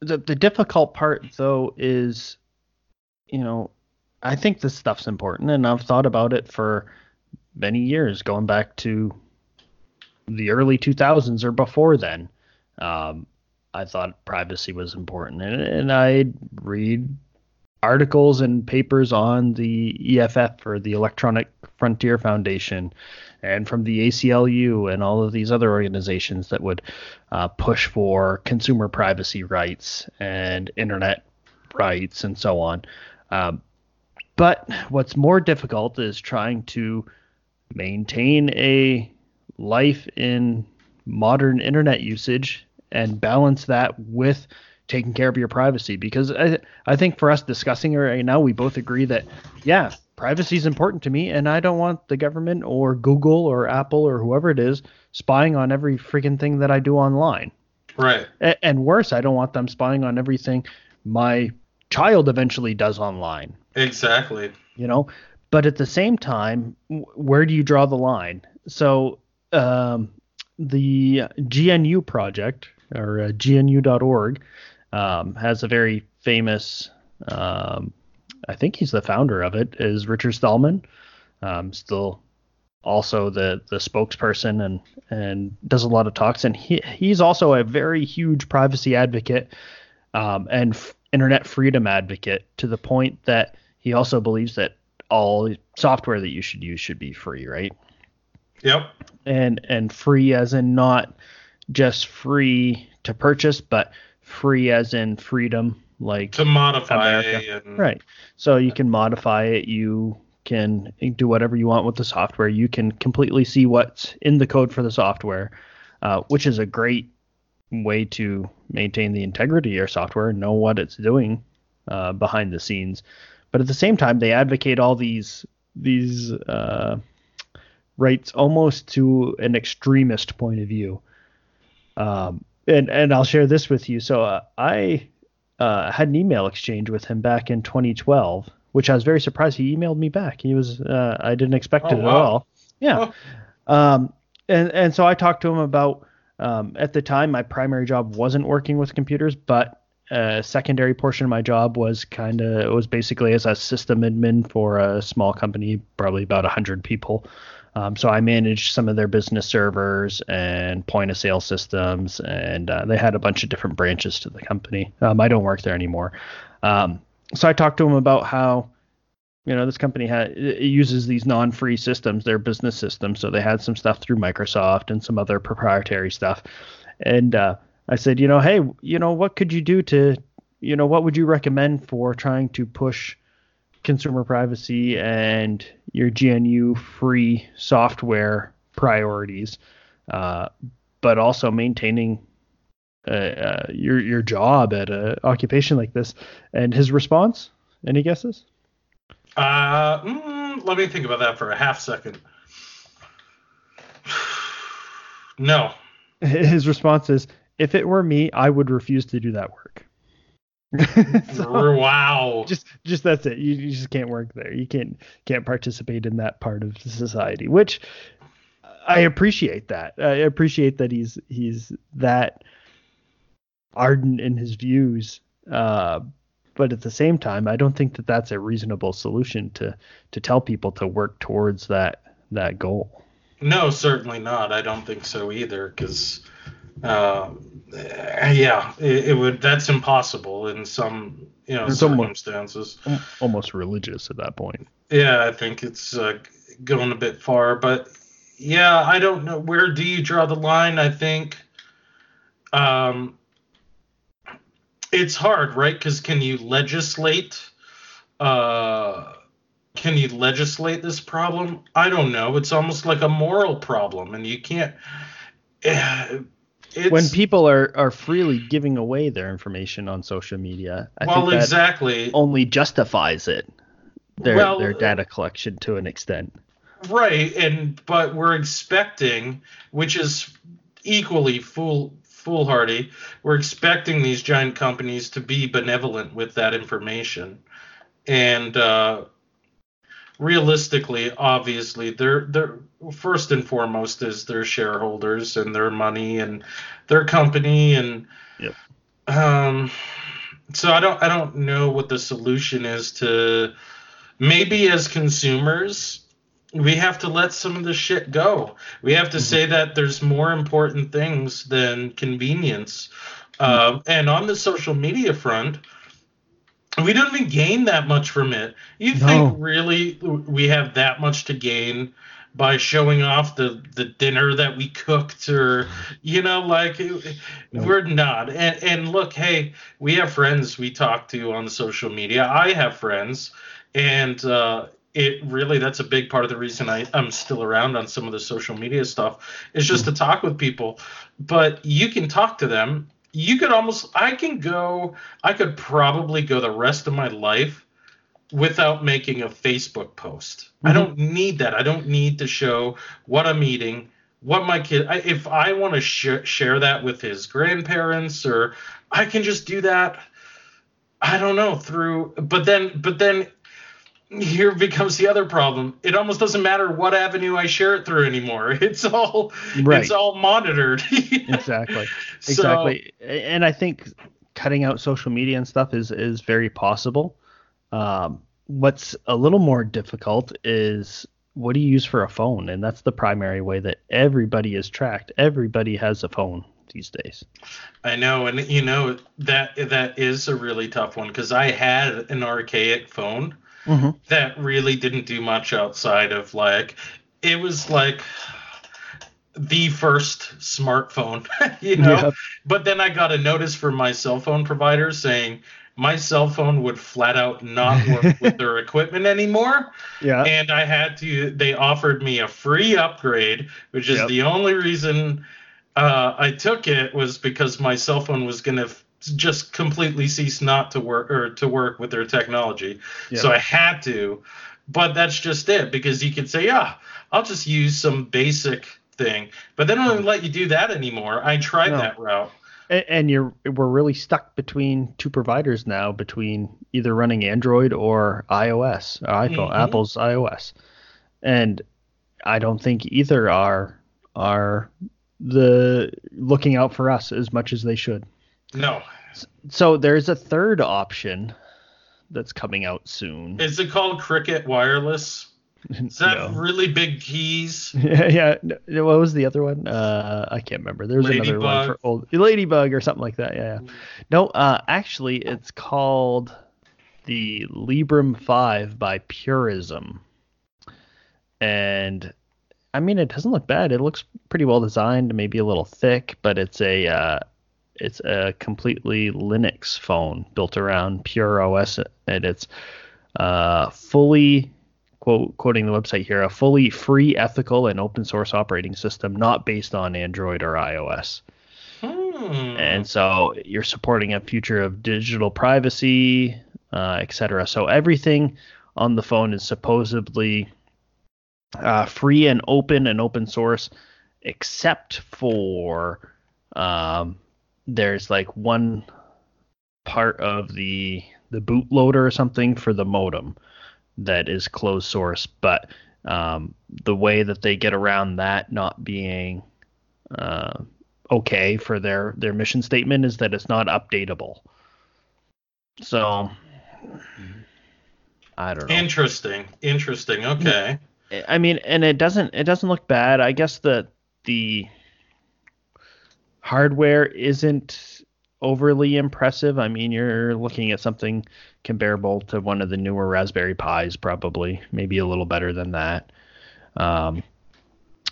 the the difficult part though is, you know, I think this stuff's important, and I've thought about it for many years, going back to the early 2000s or before then. Um, I thought privacy was important, and, and I'd read articles and papers on the EFF or the Electronic Frontier Foundation, and from the ACLU and all of these other organizations that would uh, push for consumer privacy rights and internet rights and so on. Um, but what's more difficult is trying to maintain a life in modern internet usage and balance that with taking care of your privacy. Because I, I think for us discussing it right now we both agree that yeah privacy is important to me and i don't want the government or google or apple or whoever it is spying on every freaking thing that i do online. Right. A- and worse i don't want them spying on everything my child eventually does online. Exactly. You know? But at the same time, where do you draw the line? So um, the GNU project or uh, GNU.org um, has a very famous. Um, I think he's the founder of it. Is Richard Stallman, um, still also the the spokesperson and and does a lot of talks. And he he's also a very huge privacy advocate um, and f- internet freedom advocate to the point that he also believes that all software that you should use should be free, right? Yep. And and free as in not just free to purchase, but free as in freedom, like to modify and... right. So you can modify it. You can do whatever you want with the software. You can completely see what's in the code for the software, uh, which is a great way to maintain the integrity of your software, know what it's doing uh, behind the scenes but at the same time they advocate all these these uh, rights almost to an extremist point of view. Um, and and I'll share this with you. So uh, I uh, had an email exchange with him back in 2012, which I was very surprised. He emailed me back. He was uh, I didn't expect oh, it wow. at all. Yeah. Um, and and so I talked to him about um, at the time my primary job wasn't working with computers, but a secondary portion of my job was kind of it was basically as a system admin for a small company, probably about 100 people. Um, so I managed some of their business servers and point of sale systems, and uh, they had a bunch of different branches to the company. Um, I don't work there anymore. Um, so I talked to them about how, you know, this company had it uses these non-free systems, their business systems. So they had some stuff through Microsoft and some other proprietary stuff, and uh, I said, you know, hey, you know, what could you do to, you know, what would you recommend for trying to push consumer privacy and your GNU free software priorities, uh, but also maintaining uh, uh, your your job at an occupation like this? And his response, any guesses? Uh, mm, let me think about that for a half second. no. His response is, if it were me, I would refuse to do that work. so, wow. Just just that's it. You, you just can't work there. You can't can't participate in that part of society, which I appreciate that. I appreciate that he's he's that ardent in his views. Uh, but at the same time, I don't think that that's a reasonable solution to to tell people to work towards that that goal. No, certainly not. I don't think so either, because uh, yeah, it, it, would. That's impossible in some you know it's circumstances. Almost, almost, religious at that point. Yeah, I think it's uh, going a bit far, but yeah, I don't know where do you draw the line. I think um, it's hard, right? Because can you legislate? Uh, can you legislate this problem? I don't know. It's almost like a moral problem, and you can't. Uh, when people are, are freely giving away their information on social media, I well, think that exactly only justifies it their well, their data collection to an extent. Right, and but we're expecting, which is equally fool foolhardy, we're expecting these giant companies to be benevolent with that information, and uh, realistically, obviously, they're they're first and foremost is their shareholders and their money and their company and yep. um so I don't I don't know what the solution is to maybe as consumers we have to let some of the shit go. We have to mm-hmm. say that there's more important things than convenience. Mm-hmm. Uh, and on the social media front, we don't even gain that much from it. You no. think really we have that much to gain by showing off the the dinner that we cooked or you know like no. we're not and and look hey we have friends we talk to on social media i have friends and uh it really that's a big part of the reason I, I'm still around on some of the social media stuff is just mm-hmm. to talk with people. But you can talk to them you could almost I can go I could probably go the rest of my life without making a Facebook post. Mm-hmm. I don't need that. I don't need to show what I'm eating, what my kid I, if I want to sh- share that with his grandparents or I can just do that I don't know through but then but then here becomes the other problem. It almost doesn't matter what avenue I share it through anymore. It's all right. it's all monitored. exactly. Exactly. So, and I think cutting out social media and stuff is is very possible. Um, what's a little more difficult is what do you use for a phone? And that's the primary way that everybody is tracked. Everybody has a phone these days. I know, and you know that that is a really tough one because I had an archaic phone mm-hmm. that really didn't do much outside of like it was like the first smartphone, you know. Yep. But then I got a notice from my cell phone provider saying my cell phone would flat out not work with their equipment anymore. Yeah. And I had to they offered me a free upgrade, which is yep. the only reason uh, I took it was because my cell phone was going to just completely cease not to work or to work with their technology. Yeah. So I had to, but that's just it because you could say, yeah, I'll just use some basic thing, but they don't even let you do that anymore. I tried no. that route. And, and you're we're really stuck between two providers now, between either running Android or iOS, or iPhone, mm-hmm. Apple's iOS, and I don't think either are are the looking out for us as much as they should. No. So there's a third option that's coming out soon. Is it called Cricket Wireless? Is that no. really big keys? Yeah, yeah. What was the other one? Uh, I can't remember. There's Ladybug. another one for old Ladybug or something like that. Yeah. yeah. No, uh, actually, it's called the Librem Five by Purism, and I mean, it doesn't look bad. It looks pretty well designed, maybe a little thick, but it's a uh, it's a completely Linux phone built around Pure OS, and it's uh, fully quote quoting the website here a fully free, ethical, and open source operating system not based on Android or iOS. Hmm. And so you're supporting a future of digital privacy, uh, etc. So everything on the phone is supposedly uh, free and open and open source, except for um, there's like one part of the the bootloader or something for the modem that is closed source, but um, the way that they get around that not being uh, okay for their their mission statement is that it's not updatable. So I don't know. Interesting. Interesting. Okay. I mean, and it doesn't it doesn't look bad. I guess the the hardware isn't overly impressive. I mean, you're looking at something comparable to one of the newer Raspberry Pis, probably, maybe a little better than that. Um,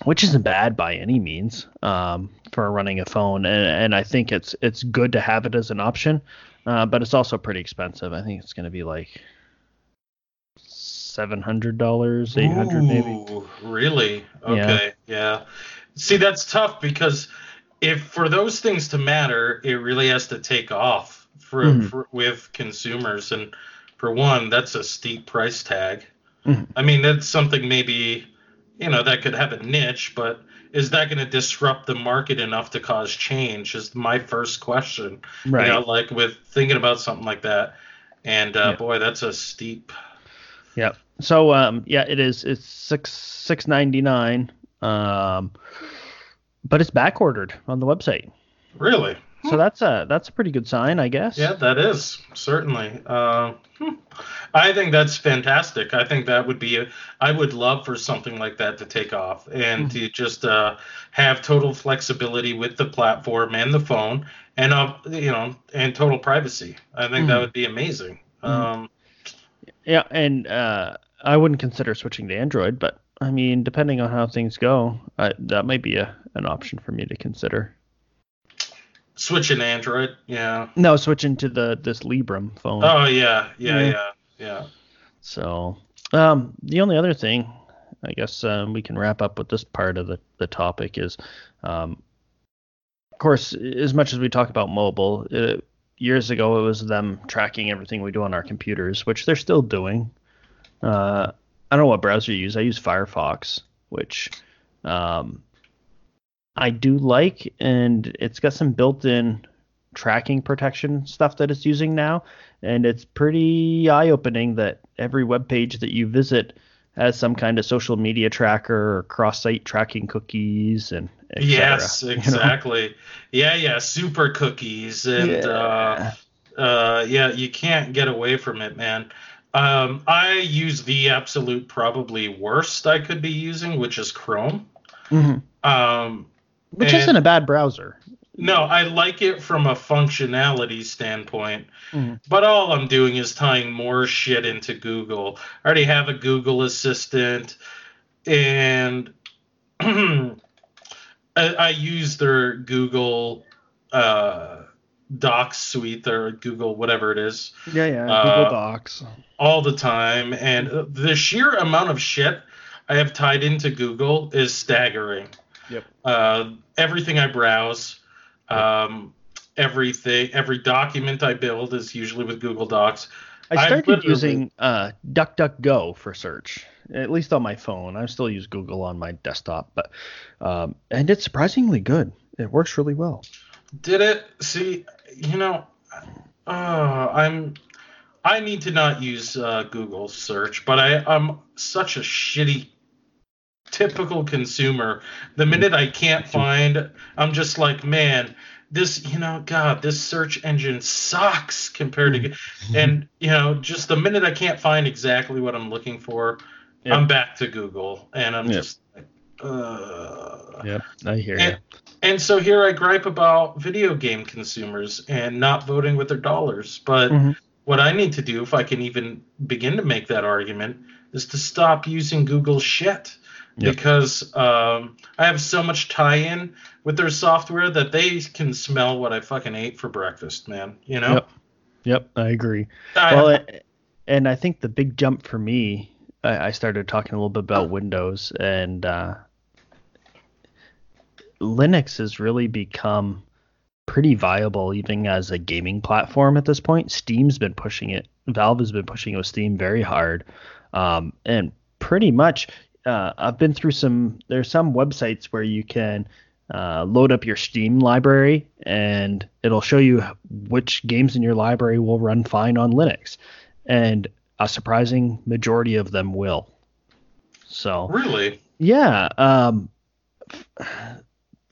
which isn't bad by any means um, for running a phone, and, and I think it's it's good to have it as an option, uh, but it's also pretty expensive. I think it's going to be like seven hundred dollars, eight hundred maybe. Really? Okay. Yeah. yeah. See, that's tough because if for those things to matter, it really has to take off for, mm-hmm. for with consumers, and for one, that's a steep price tag. Mm-hmm. I mean, that's something maybe you know that could have a niche, but is that going to disrupt the market enough to cause change? Is my first question. Right. You know, like with thinking about something like that, and uh, yeah. boy, that's a steep. Yeah. So um, yeah, it is. It's six six ninety nine. Um, but it's back ordered on the website. Really? So that's a that's a pretty good sign, I guess. Yeah, that is certainly. Uh, hmm. I think that's fantastic. I think that would be. A, I would love for something like that to take off and mm-hmm. to just uh, have total flexibility with the platform and the phone, and uh, you know, and total privacy. I think mm-hmm. that would be amazing. Mm-hmm. Um, yeah, and uh, I wouldn't consider switching to Android, but I mean, depending on how things go, I, that might be a, an option for me to consider. Switching Android, yeah. No, switching to the this Librem phone. Oh yeah, yeah, yeah, yeah. yeah. So, um, the only other thing, I guess, um, we can wrap up with this part of the the topic is, um, of course, as much as we talk about mobile, it, years ago it was them tracking everything we do on our computers, which they're still doing. Uh, I don't know what browser you use. I use Firefox, which um, I do like, and it's got some built-in tracking protection stuff that it's using now, and it's pretty eye-opening that every web page that you visit has some kind of social media tracker or cross-site tracking cookies and yes, exactly. You know? Yeah, yeah, super cookies and yeah. Uh, uh, yeah, you can't get away from it, man. Um, I use the absolute probably worst I could be using, which is Chrome. Mm-hmm. Um, which isn't a bad browser. No, I like it from a functionality standpoint. Mm-hmm. But all I'm doing is tying more shit into Google. I already have a Google Assistant, and I, I, use their Google uh, Docs suite or Google whatever it is. Yeah, yeah, uh, Google Docs. All the time, and the sheer amount of shit I have tied into Google is staggering. Yep. Uh, everything I browse, um, everything, every document I build is usually with Google Docs. I started using uh, DuckDuckGo for search, at least on my phone. I still use Google on my desktop, but um, and it's surprisingly good. It works really well. Did it? See, you know, uh, I'm I need to not use uh, Google search, but I, I'm such a shitty typical consumer. The minute I can't find, I'm just like, man, this, you know, God, this search engine sucks compared to, mm-hmm. and you know, just the minute I can't find exactly what I'm looking for, yep. I'm back to Google, and I'm yep. just uh. Yep, I hear and, you. And so here I gripe about video game consumers and not voting with their dollars, but. Mm-hmm. What I need to do, if I can even begin to make that argument, is to stop using Google shit yep. because um, I have so much tie-in with their software that they can smell what I fucking ate for breakfast, man. You know. Yep. Yep, I agree. I, well, and I think the big jump for me, I, I started talking a little bit about Windows, and uh, Linux has really become pretty viable even as a gaming platform at this point. Steam's been pushing it. Valve has been pushing it with Steam very hard. Um, and pretty much uh, I've been through some. There's some websites where you can uh, load up your Steam library, and it'll show you which games in your library will run fine on Linux, and a surprising majority of them will. So really, yeah. Um,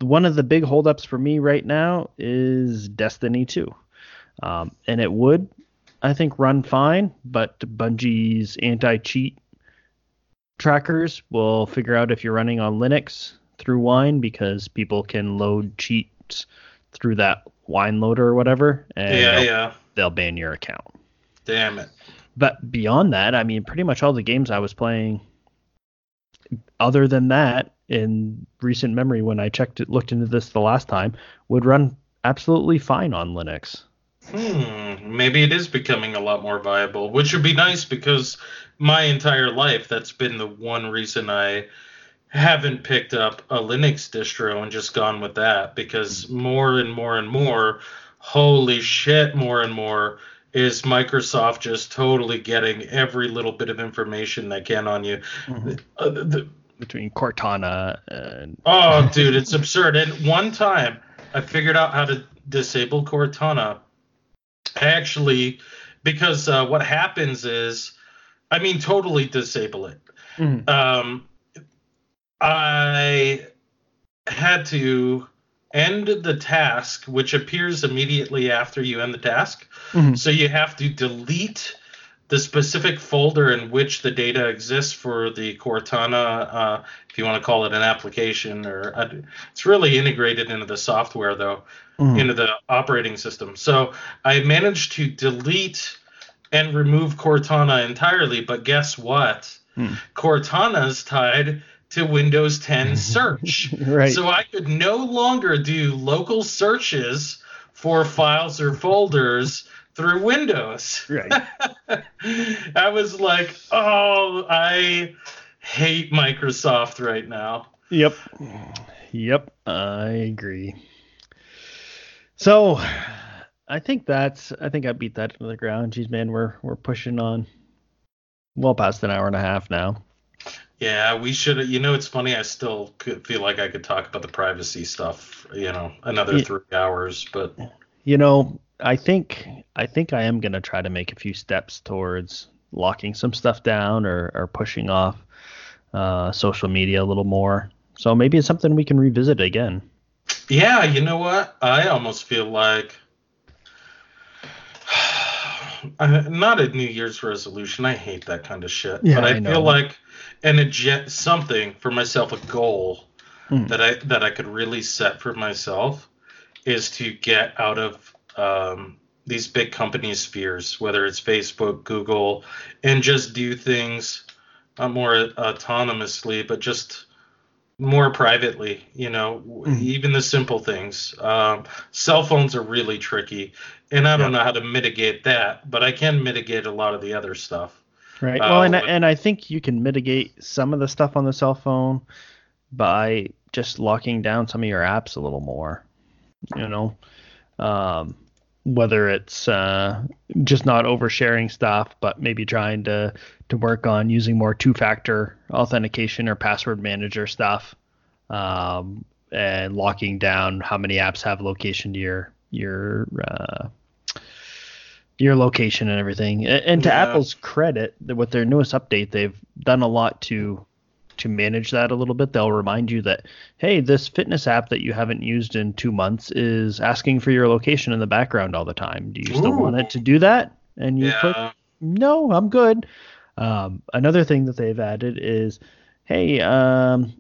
one of the big holdups for me right now is Destiny 2. Um, and it would, I think, run fine, but Bungie's anti cheat trackers will figure out if you're running on Linux through Wine because people can load cheats through that Wine loader or whatever. And yeah, they'll, yeah. they'll ban your account. Damn it. But beyond that, I mean, pretty much all the games I was playing, other than that, in recent memory, when I checked it, looked into this the last time, would run absolutely fine on Linux. Hmm, maybe it is becoming a lot more viable, which would be nice because my entire life that's been the one reason I haven't picked up a Linux distro and just gone with that because more and more and more, holy shit, more and more is Microsoft just totally getting every little bit of information they can on you. Mhm. Uh, the, Between Cortana and Oh, dude, it's absurd. And one time I figured out how to disable Cortana. I actually, because uh, what happens is, I mean, totally disable it. Mhm. Um, I had to end the task, which appears immediately after you end the task. Mhm. So you have to delete the specific folder in which the data exists for the Cortana, uh, if you want to call it an application, or uh, it's really integrated into the software though, Mhm. into the operating system. So I managed to delete and remove Cortana entirely, but guess what? Hmm. Cortana's tied to Windows 10 search. right. So I could no longer do local searches for files or folders through Windows. right. I was like, oh, I hate Microsoft right now. Yep. Yep. I agree. So I think that's I think I beat that into the ground. Geez man, we're we're pushing on well past an hour and a half now. Yeah, we should. You know, it's funny. I still could feel like I could talk about the privacy stuff. You know, another three hours, but You know, I think I think I am gonna try to make a few steps towards locking some stuff down or, or pushing off uh, social media a little more. So maybe it's something we can revisit again. yeah, you know what? I almost feel like not a New Year's resolution. I hate that kind of shit. Yeah, but I, I feel like an agenda, something for myself, a goal Hmm. that I that I could really set for myself is to get out of um, these big companies' fears, whether it's Facebook, Google, and just do things uh, more autonomously, but just more privately. You know, w Mhm. even the simple things. Um, cell phones are really tricky, and I don't know how to mitigate that, but I can mitigate a lot of the other stuff. Right. Uh, well, and what- and I think you can mitigate some of the stuff on the cell phone by just locking down some of your apps a little more. You know, um, whether it's uh, just not oversharing stuff, but maybe trying to to work on using more two-factor authentication or password manager stuff, um, and locking down how many apps have location to your your uh, your location and everything. A- And to Yeah. Apple's credit, with their newest update, they've done a lot to to manage that a little bit. They'll remind you that hey, this fitness app that you haven't used in two months is asking for your location in the background all the time. Do you still want it to do that? And you click Yeah. no, I'm good. Um, another thing that they've added is, hey, um,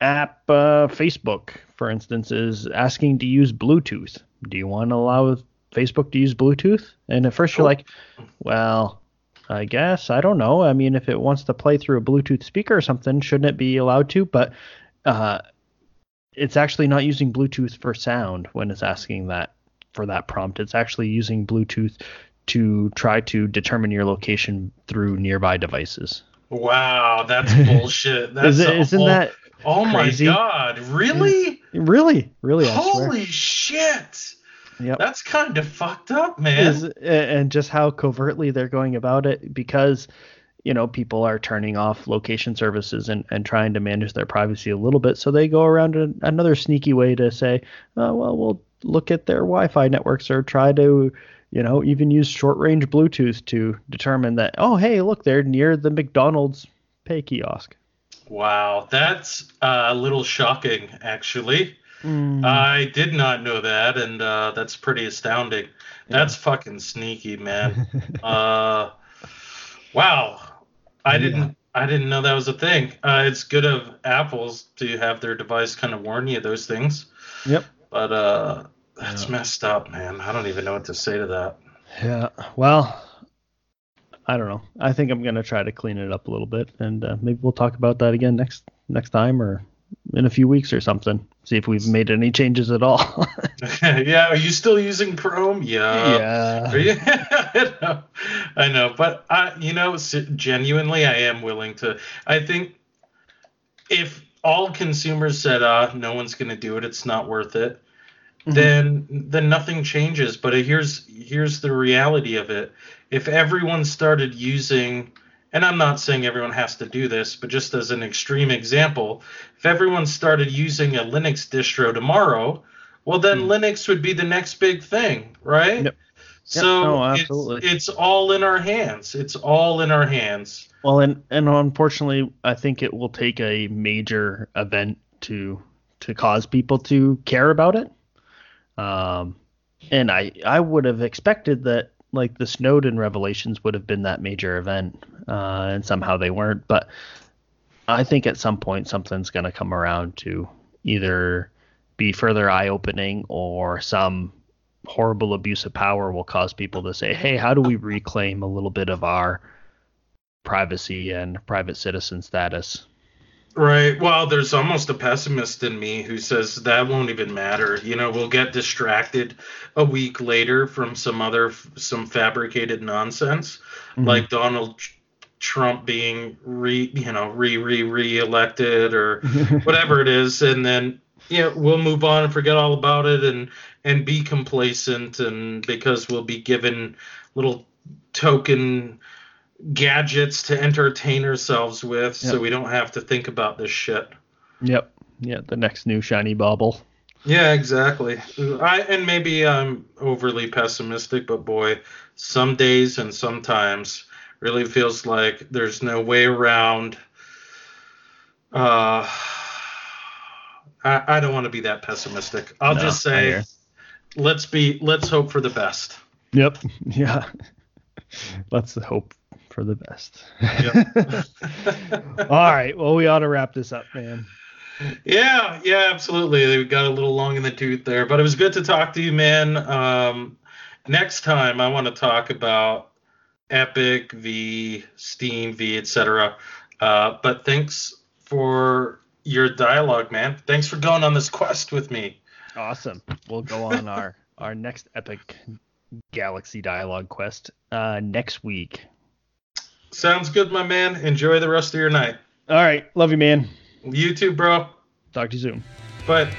app uh, Facebook, for instance, is asking to use Bluetooth. Do you want to allow Facebook to use Bluetooth? And at first you're Oh. like, well, I guess I don't know. I mean, if it wants to play through a Bluetooth speaker or something, shouldn't it be allowed to? But uh, it's actually not using Bluetooth for sound when it's asking that for that prompt. It's actually using Bluetooth to try to determine your location through nearby devices. Wow, that's bullshit. That's Is it, isn't whole- that Oh crazy? my god, really? really, really? I swear. Holy shit. Yep. That's kind of fucked up, man. Is, and just how covertly they're going about it because you know people are turning off location services and, and trying to manage their privacy a little bit so they go around a, another sneaky way to say oh, well we'll look at their wi-fi networks or try to you know even use short range bluetooth to determine that oh hey look they're near the mcdonald's pay kiosk. Wow, that's uh, a little shocking, actually. Mm. I did not know that, and uh, that's pretty astounding. That's fucking sneaky, man. uh, wow, I Yeah. didn't. I didn't know that was a thing. Uh, it's good of Apple's to have their device kind of warn you of those things, Yep. but uh, that's Yeah. messed up, man. I don't even know what to say to that. Yeah. Well, I don't know. I think I'm gonna try to clean it up a little bit, and uh, maybe we'll talk about that again next next time or in a few weeks or something. See if we've made any changes at all. yeah, are you still using Chrome? Yeah. yeah. You- I know, I know, but I, you know, genuinely, I am willing to. I think if all consumers said, "Uh, no one's going to do it. It's not worth it," Mhm. then then nothing changes. But here's here's the reality of it. If everyone started using, and I'm not saying everyone has to do this, but just as an extreme example, if everyone started using a Linux distro tomorrow, well, then Hmm. Linux would be the next big thing, right? Yep. So no, it's, it's all in our hands. It's all in our hands. Well, and and unfortunately, I think it will take a major event to to cause people to care about it. Um, and I I would have expected that like the Snowden revelations would have been that major event, uh, and somehow they weren't. But I think at some point something's going to come around to either be further eye opening or some horrible abuse of power will cause people to say, hey, how do we reclaim a little bit of our privacy and private citizen status? Right. Well, there's almost a pessimist in me who says that won't even matter. You know, we'll get distracted a week later from some other some fabricated nonsense, Mhm. like Donald Trump being re you know re re re elected or whatever it is, and then yeah, we'll move on and forget all about it and and be complacent and because we'll be given little token gadgets to entertain ourselves with so we don't have to think about this shit. Yep. Yeah, the next new shiny bauble. Yeah, exactly. I and maybe I'm overly pessimistic, but boy, some days and sometimes really feels like there's no way around. Uh, I, I don't want to be that pessimistic. I'll No, just say, let's be, let's hope for the best. Yep. Yeah. Let's hope for the best. Yep. All right. Well, we ought to wrap this up, man. Yeah, yeah, absolutely. They got a little long in the tooth there, but it was good to talk to you, man. Um, next time, I want to talk about Epic v Steam v etc. Uh, but thanks for your dialogue, man. Thanks for going on this quest with me. Awesome. We'll go on our our next epic galaxy dialogue quest uh, next week. Sounds good, my man. Enjoy the rest of your night. All right. Love you, man. You too, bro. Talk to you soon. Bye.